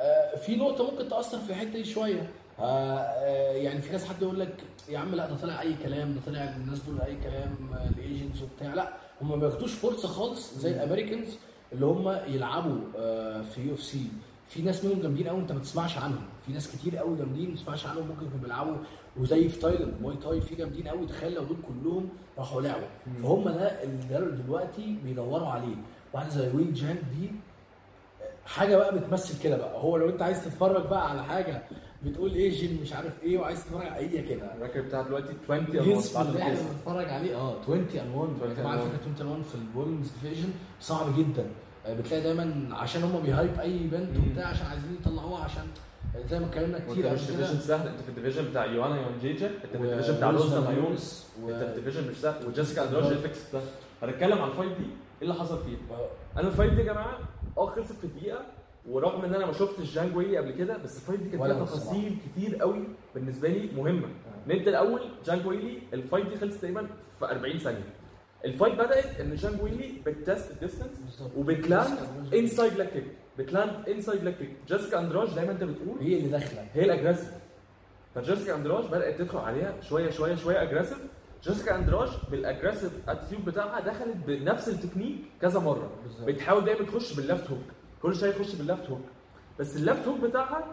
آه، في نقطة ممكن تأثر في الحتة دي شوية. آه، آه، يعني في كذا حد يقول لك يا عم لا ده طلع أي كلام ده طلع الناس دول أي كلام آه، ال Asians وبتاع. لا هم ما بياخدوش فرصة خالص زي ال Americans اللي هم يلعبوا آه، في UFC في ناس منهم جامدين قوي انت ما تسمعش عنهم. في ناس كتير قوي جامدين ما تسمعش عنهم ممكن يكونوا بيلعبوا وزي في تايلاند. Muay Thai في جامدين قوي تخيل لو دول كلهم راحوا لعبوا. فهم ده اللي دلوقتي بيدوروا عليه. واحدة زي وين جان دي حاجة بقى بتمثل كده بقى. هو لو انت عايز تتفرج بقى على حاجة بتقول إيه جين مش عارف إيه وعايز تتفرج على هي كده. الراكب بتاع دلوقتي 20 أو الجسم اللي 19 إحنا جسم. بنتفرج عليه. آه 20 ان 1 يا 20 جماعة على فكرة 20 ان 1 في الومنز ديفيجن صعب جدا. بتلاقي دايما عشان هم بيهايب أي بنت. وبتاع عشان عايزين يطلعوها عشان زي ما اتكلمنا كتير مش قبل ديفيجن سهل. انت في الديفيجن بتاع يوانا يونجيجا انت في الديفيجن بتاع روزنا مايون مايونس انت في الديفيجن مش سهل. وجيسيكا التكس ده. هنتكلم عن ال fight دي إيه اللي حصل فيها آه، أنا ال fight دي يا جماعة آه خلصت في دقيقة ورغم إن أنا ما شفتش جانج ويلي قبل كده بس ال fight دي كانت فيها تفاصيل كتير قوي بالنسبة لي مهمة. ان انت الأول. جانج ويلي ال fight دي خلصت تقريبا في 40 ثانية. ال fight بدأت إن جانج ويلي ب test ال distance وبت land inside leg kick بت land inside leg kick جيسيكا أندرادي زي ما أنت بتقول هي اللي داخلة. هي ال aggressive فجيسيكا أندرادي بدأت تدخل عليها شوية شوية شوية aggressive جيسيكا أندرادي بال aggressive attitude بتاعها دخلت بنفس التكنيك كذا مرة. بتحاول دايما تخش بال left hook كل شوية تخش بال left hook بس ال left hook بتاعها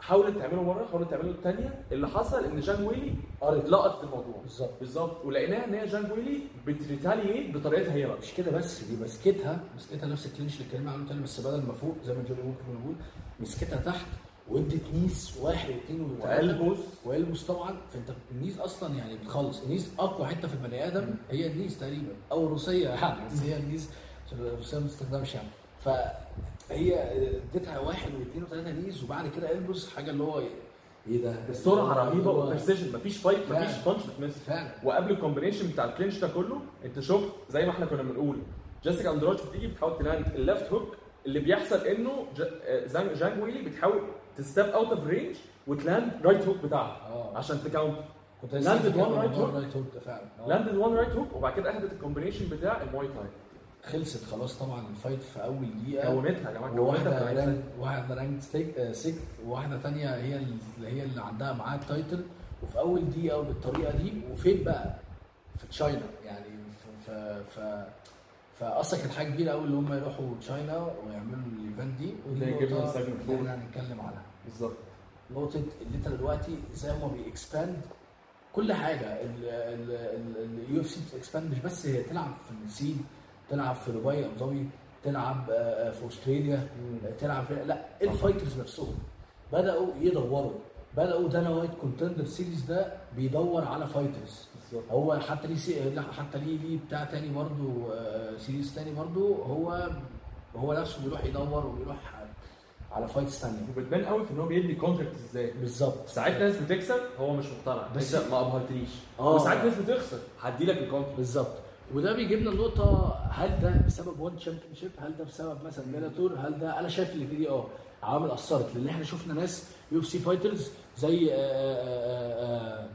حاولت تعمله مرة حاولت تعمله الثانية اللي حصل إن جان ويلي قرت لقطت الموضوع. بالظبط. بالظبط. ولقيناها إن هي جان ويلي بت retaliate بطريقتها هي بقى. مش كده بس دي مسكتها مسكتها نفس ال clinch اللي اتكلمنا عنه تاني بس بدل ما فوق زي ما جوني ووكر بيقول مسكتها تحت وادت knees واحد واثنين وثلاثه و elbows و elbows طبعا فأنت ال knees أصلا يعني بتخلص ال knees أقوى حتة في البني آدم هي ال knees تقريبا. أو الروسية يعني بس هي عشان الروسية ما بتستخدمش يعني. فهي اديتها واحد واثنين وثلاثة نيز وبعد كده elbows حاجة اللي هو إيه ده؟ بسرعة رهيبه و precision مفيش fight مفيش. punch بت miss فعلا. وقبل ال combination بتاع ال clinch ده كله انت شفت زي ما إحنا كنا بنقول جيسيكا أندراج بتيجي بتحاول تلاند الليفت هوك اللي بيحصل إنه آه، جانج ويلي بتحاول تستيب اوت اوف رينج وتلاند رايت هوك بتاعها آه. عشان تكاونت. كنت موضوع hook. الرايت هوك آه. لاندد وان رايت هوك وبعد كده أخدت الكومبينيشن بتاع المواي تاي خلصت خلاص طبعا الفايت في اول دقيقه كونتها يا جماعة وواحده العين. رانك واحدة رانك سيك وواحده تانية هي اللي هي اللي عندها معاها التايتل وفي اول دقيقه وبالطريقه دي وفين بقى؟ في China يعني ف ف فاصلا كانت حاجة كبيره قوي اللي هم يروحوا China ويعملوا ال event دي ودي النقطه segment اللي. إحنا هنتكلم عنها بالظبط نقطه اللي انت دلوقتي إزاي هم بي expand كل حاجة ال UFC بت expand مش بس هي تلعب في الصين تلعب في دبي ابو ظبي تلعب آه، في أستراليا تلعب في لا ال fighters نفسهم بدأوا يدوروا بدأوا دانا وايت Contender Series ده بيدور على fighters. هو حتى ليه سي... حتى ليه ليه بتاع تاني برضو آه، series تاني برضو هو هو نفسه بيروح يدور وبيروح على fights تانية. وبتبان قوي في إن هو بيدي contract إزاي. بالظبط. ساعات ناس بتكسب هو مش مقتنع. بس- ما ابهرتنيش آه. وساعات ناس بتخسر. هدي لك ال contract بالظبط. وده بيجيبنا النقطة هل ده بسبب ONE Championship؟ هل ده بسبب مثلا بيلاتور؟ هل ده أنا شايف اللي دي آه عوامل أثرت لأن إحنا شفنا ناس UFC fighters زي آه، آه، آه،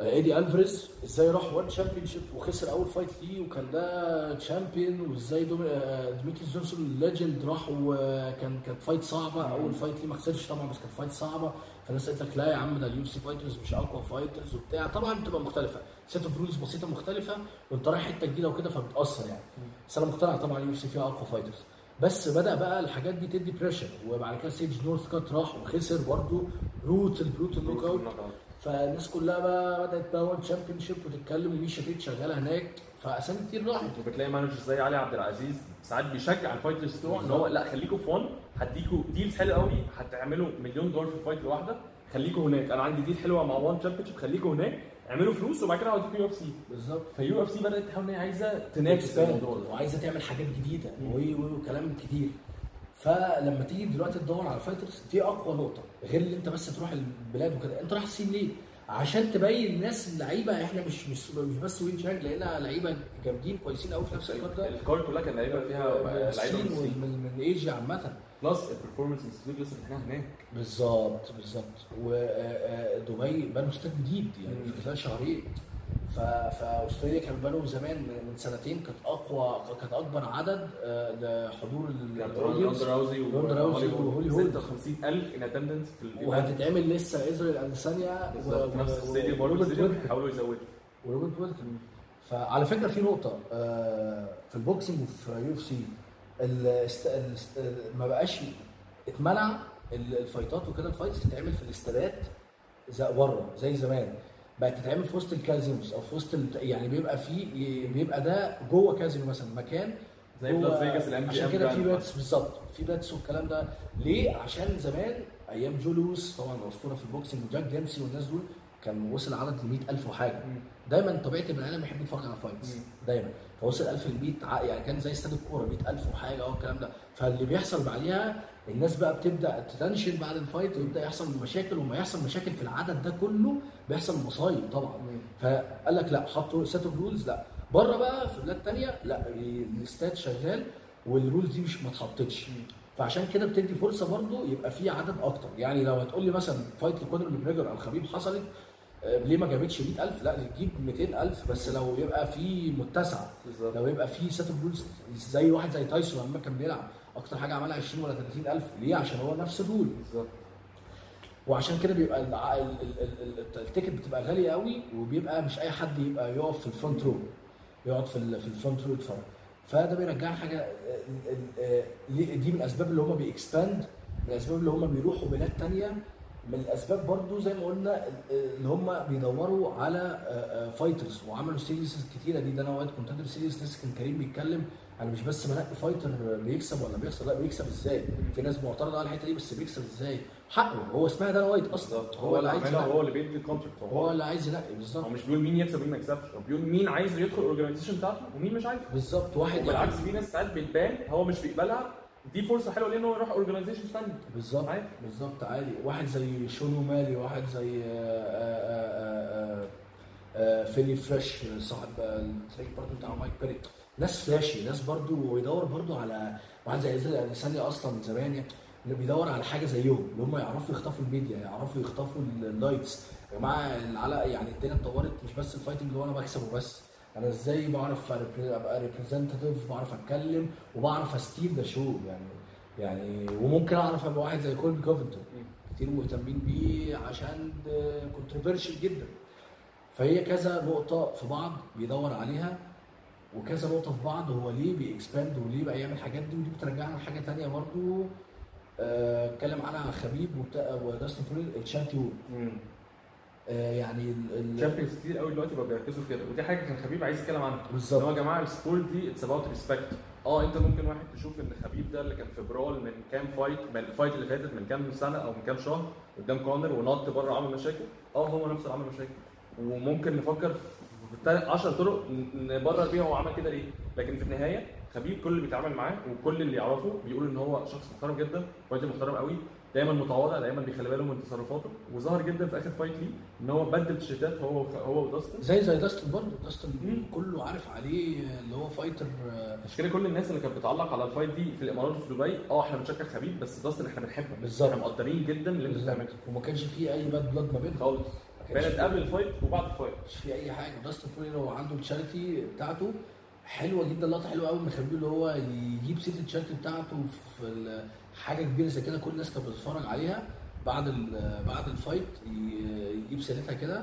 آه، ايدي الفاريز إزاي راح ONE Championship وخسر أول fight ليه وكان ده champion وإزاي آه، ديميتريس جونسون ال legend راح وكان كانت fight صعبة أول fight ليه ما خسرش طبعا بس كانت fight صعبة فالناس قالت لك لا يا عم ده ال UFC fighters مش أقوى fighters وبتاع. طبعا بتبقى مختلفة. set of rules بسيطة مختلفة وأنت رايح حتة جديدة وكده فبتأثر يعني. بس أنا مقتنع طبعا ال UFC فيها أقوى fighters بس بدأ بقى الحاجات دي تدي pressure وبعد كده سيج نورث كات راح وخسر برضه. brutal brutal knockout فالناس كلها بقى بدأت بقى ONE Championship وتتكلم وميشا تيت شغاله هناك. فأسامي كتير راحت. وبتلاقي manager زي علي عبد العزيز ساعات بيشجع ال fighters بتوعه إن هو لأ خليكوا في 1 هديكوا deals حلوة قوي هتعملوا مليون دولار في ال fight الواحده خليكوا هناك. أنا عندي deal حلوة مع 1 Championship خليكوا هناك اعملوا فلوس وبعد كده هوديكوا UFC. بالظبط. ف UFC بدأت تحاول إن هي عايزة تنافس الموضوع وعايزة تعمل حاجات جديدة. وكلام كتير. فلما تيجي دلوقتي تدور على fighters دي أقوى نقطة. غير اللي انت بس تروح البلاد وكده. انت رايح الصين ليه؟ عشان تبين الناس اللعيبه إحنا مش مش مش بس وين شانج لقينا لعيبة جامدين كويسين قوي في نفس الوقت. ده ال card كلها كان لعيبة فيها لعيبة من من آسيا عامة. plus ال Performance Institute لسه إحنا هناك. بالظبط بالظبط. ودبي بنوا استاد جديد يعني. في خلال شهرين. فاستراليا كان بنوا زمان من سنتين كانت اقوى كانت اكبر عدد آه، لحضور ال- يعني ال audience راوزي وهولي هولم. 56000 in attendance في وهتتعمل لسه اسرائيل اديسانيا بالظبط في نفس ال stadium برضه بيحاولوا يزودوا وروبرت ويتيكر فعلى فكره في نقطه آه، في ال boxing وفي UFC. ما بقاش اتمنع ال- الفايتات وكده ال fights تتعمل في الاستادات بره زي زمان بقت تتعمل في وسط ال casinos أو في وسط. يعني بيبقى في بيبقى ده جوه كازينو مثلا مكان زي في لاس فيجاس ال MGM عشان كده في bets بالظبط في bets والكلام ده ليه؟ عشان زمان أيام جو لويس طبعا أسطورة في ال boxing وجاك ديمسي والناس دول كان وصل عدد ل 100000 وحاجة. دايما طبيعة البني آدم يحب يتفرج على fights. دايما. فوصل 1000 ل 100 ع- يعني كان زي استاد الكورة 100000 وحاجة آه الكلام ده. فاللي بيحصل بعديها الناس بقى بتبدأ تتنشن بعد ال fight ويبدأ يحصل مشاكل وما يحصل مشاكل في العدد ده كله بيحصل مصايب طبعا. فقال لك لا حطوا set of rules لا. بره بقى في بلاد تانية لا الاستاد شغال وال rules دي مش ما اتحطتش. فعشان كده بتدي فرصة برضو يبقى في عدد أكتر. يعني لو هتقول لي مثلا fight لكونر ماجريجر أو خبيب حصلت ليه ما جابتش 100000 لا تجيب 200000 بس لو يبقى في متسع لو يبقى في set of rules زي واحد زي تايسون لما كان بيلعب أكتر حاجة عملها 20 ولا 30000 ليه؟ عشان هو نفس ال rule بالظبط. وعشان كده بيبقى ال ticket بتبقى غالية قوي وبيبقى مش أي حد يبقى يقف في ال front row يقعد في في ال front row يتفرج. فده بيرجع حاجة آه، ليه- دي من الأسباب اللي هم بي expand من الأسباب اللي هم بيروحوا بلاد تانية من الأسباب برضو زي ما قلنا اللي هم بيدوروا على fighters وعملوا series كتيرة دي. دانا وايت Contender Series لسه كان كريم بيتكلم أنا مش بس بنقي fighter بيكسب ولا بيخسر لا بيكسب إزاي؟ في ناس معترضة على الحتة دي بس بيكسب إزاي؟ حقه. هو اسمها دانا وايت أصلا. بالظبط. هو اللي عايز ينقي. هو اللي بيدي ال contract هو اللي عايز ينقي بالظبط. هو مش بيقول مين يكسب ومين ما يكسبش. هو بيقول مين عايز يدخل ال organization بتاعته ومين مش عايز بالظبط. واحد بالعكس في ناس ساعات بتبان هو مش بيقبلها دي فرصة حلوة ليه إن هو يروح organization ثانية بالظبط. بالظبط عادي. واحد زي شون أومالي واحد زي آه، آه، آه، فيلي فريش صاحب ال trick برضه بتاع مايك بيري ناس flashy ناس برضه ويدور برضه على واحد زي أديسانيا أصلا من زمان يعني اللي بيدور على حاجة زيهم اللي هم يعرفوا يخطفوا الميديا يعرفوا يخطفوا ال lights يا جماعة يعني الدنيا اتطورت مش بس ال fighting اللي هو أنا بكسبه بس. أنا إزاي بعرف أبقى representative بعرف أتكلم وبعرف steal the show يعني. يعني وممكن أعرف أبقى واحد زي كولبي كوفينجتون. كتير مهتمين بيه عشان controversial جدا. فهي كذا نقطة في بعض بيدور عليها وكذا نقطة في بعض هو ليه بي expand وليه بقى يعمل الحاجات دي ودي بترجعنا لحاجة تانية برضو. آه، اتكلم عنها خبيب وداستن بوارييه ال champion. آه، يعني ال- ال- champions كتير قوي دلوقتي بقوا بيركزوا كده. ودي حاجة كان خبيب عايز يتكلم عنها. بالظبط. هو يا جماعة ال sport دي it's about respect آه أنت ممكن واحد تشوف إن خبيب ده اللي كان في brawl من كام fight من ال fight اللي فاتت من كام سنة أو من كام شهر قدام كونر ونط بره عمل مشاكل. آه هو نفسه عمل مشاكل. وممكن نفكر في 10 طرق نبرر بيها هو عمل كده ليه. لكن في النهاية خبيب كل اللي بيتعامل معاه وكل اللي يعرفه بيقول إن هو شخص محترم جدا fighter محترم قوي. دايما متواضع دايما بيخلي باله من تصرفاته. وظهر جدا في آخر fight ليه إن هو بدل تيشيرتات هو هو وداستن. زي زي داستن برضه. داستن. كله عارف عليه اللي هو fighter آه، عشان كده كل الناس اللي كانت بتعلق على ال fight دي في الإمارات وفي دبي آه إحنا بنشجع خبيب بس داستن إحنا بنحبك بالظبط. إحنا مقدرين جدا اللي أنت. بتعمله. وما كانش فيه أي bad blood ما بينهم. خالص. كانت قبل ال fight وبعد ال fight مش في أي حاجة. داستن بوارييه هو عنده ال charity بتاعته حلوة جدا لقطة حلوة قوي من خبيب اللي هو يجيب سيره ال charity بتاعته في حاجة كبيرة زي كده كل الناس كانت بتتفرج عليها بعد بعد ال fight يجيب سيرتها كده.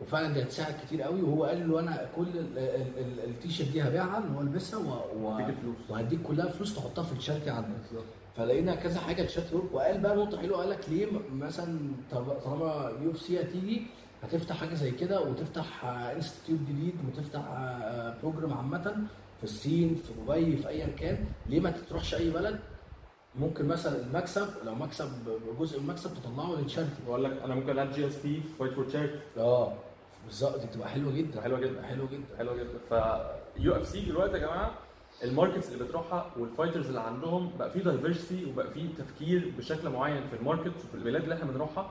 وفعلا دي هتساعد كتير قوي. وهو قال له أنا كل ال- ال- ال- التيشيرت دي هبيعها اللي هو ألبسها وهديك كلها فلوس تحطها في الشركة عندك. فلقينا كذا حاجة ورك وقال بقى نقطة حلوة قال لك ليه مثلا طالما UFC هتيجي هتفتح حاجة زي كده وتفتح institute جديد وتفتح program عامة في الصين في دبي في ايا كان ليه ما تروحش أي بلد؟ ممكن مثلا المكسب لو مكسب جزء من المكسب تطلعه للشركه بقول لك أنا ممكن العب GSP fight for charity آه بالظبط دي بتبقى حلوة جدا حلوة جدا. حلوة جدا. حلوة جدا. ف UFC دلوقتي يا جماعة ال markets اللي بتروحها وال fighters اللي عندهم بقى في diversity وبقى في تفكير بشكل معين في ال market وفي البلاد اللي إحنا بنروحها.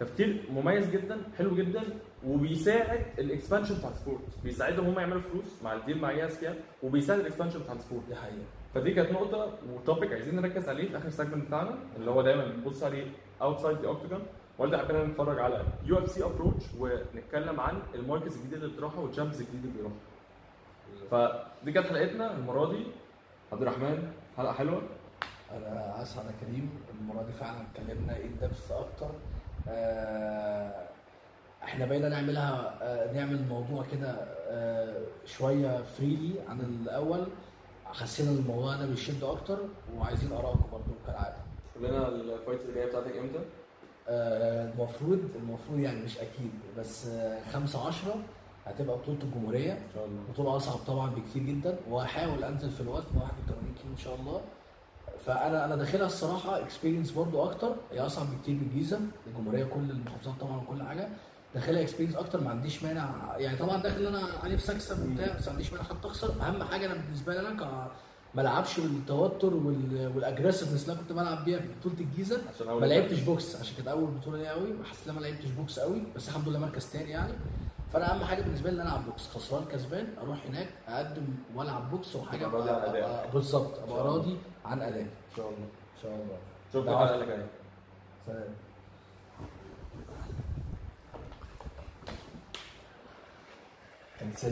تفكير مميز جدا حلو جدا وبيساعد ال expansion بتاع ال sport. بيساعدهم هم يعملوا فلوس مع ال deal مع ESP وبيساعد ال expansion بتاع ال sport. دي حقيقة. فدي كانت نقطة و topic عايزين نركز عليه في آخر segment بتاعنا اللي هو دايما بنبص عليه outside the octagon وقلت حبينا نتفرج على UFC approach ونتكلم عن ال markets الجديدة اللي بتروحها وال champions الجديد اللي بيروحها. فدي كانت حلقتنا المرة دي. عبد الرحمن حلقة حلوة؟ أنا اسعد يا كريم المرة دي فعلا اتكلمنا in depth أكتر. آه، إحنا بقينا نعملها آه، نعمل موضوع كده آه، شوية freely عن الأول. حسينا ان الموضوع ده بيشد أكتر وعايزين آرائكم برضه كالعادة. قول لنا ال fights اللي جاية بتاعتك إمتى؟ آه، المفروض المفروض يعني مش أكيد بس آه، 5 10 هتبقى بطولة الجمهورية. إن شاء الله. بطولة أصعب طبعا بكتير جدا وهحاول أنزل في الوزن 81 كيلو إن شاء الله. فانا أنا داخلها الصراحة experience برضو أكتر هي أصعب بكتير من الجيزة الجمهورية كل المحافظات طبعا وكل حاجة. داخلها experience أكتر ما عنديش مانع. يعني طبعا داخل أنا في اكسب وبتاع بس ما عنديش مانع حتى اخسر أهم حاجة أنا بالنسبة لي أنا ك ما العبش بالتوتر وال- وال aggressiveness اللي أنا كنت بلعب بيها في بطولة الجيزة. ما لعبتش box عشان كانت أول بطولة ليا قوي حسيت إن أنا ما لعبتش box قوي بس الحمد لله مركز تاني يعني. فأنا أهم حاجة بالنسبة لي إن أنا ألعب box خسران كسبان أروح هناك أقدم وألعب بوكس وحاجة. بالظبط أبقى. راضي عن أدائي. إن شاء الله. إن شاء الله. الحلقة الجايه سلام. and said,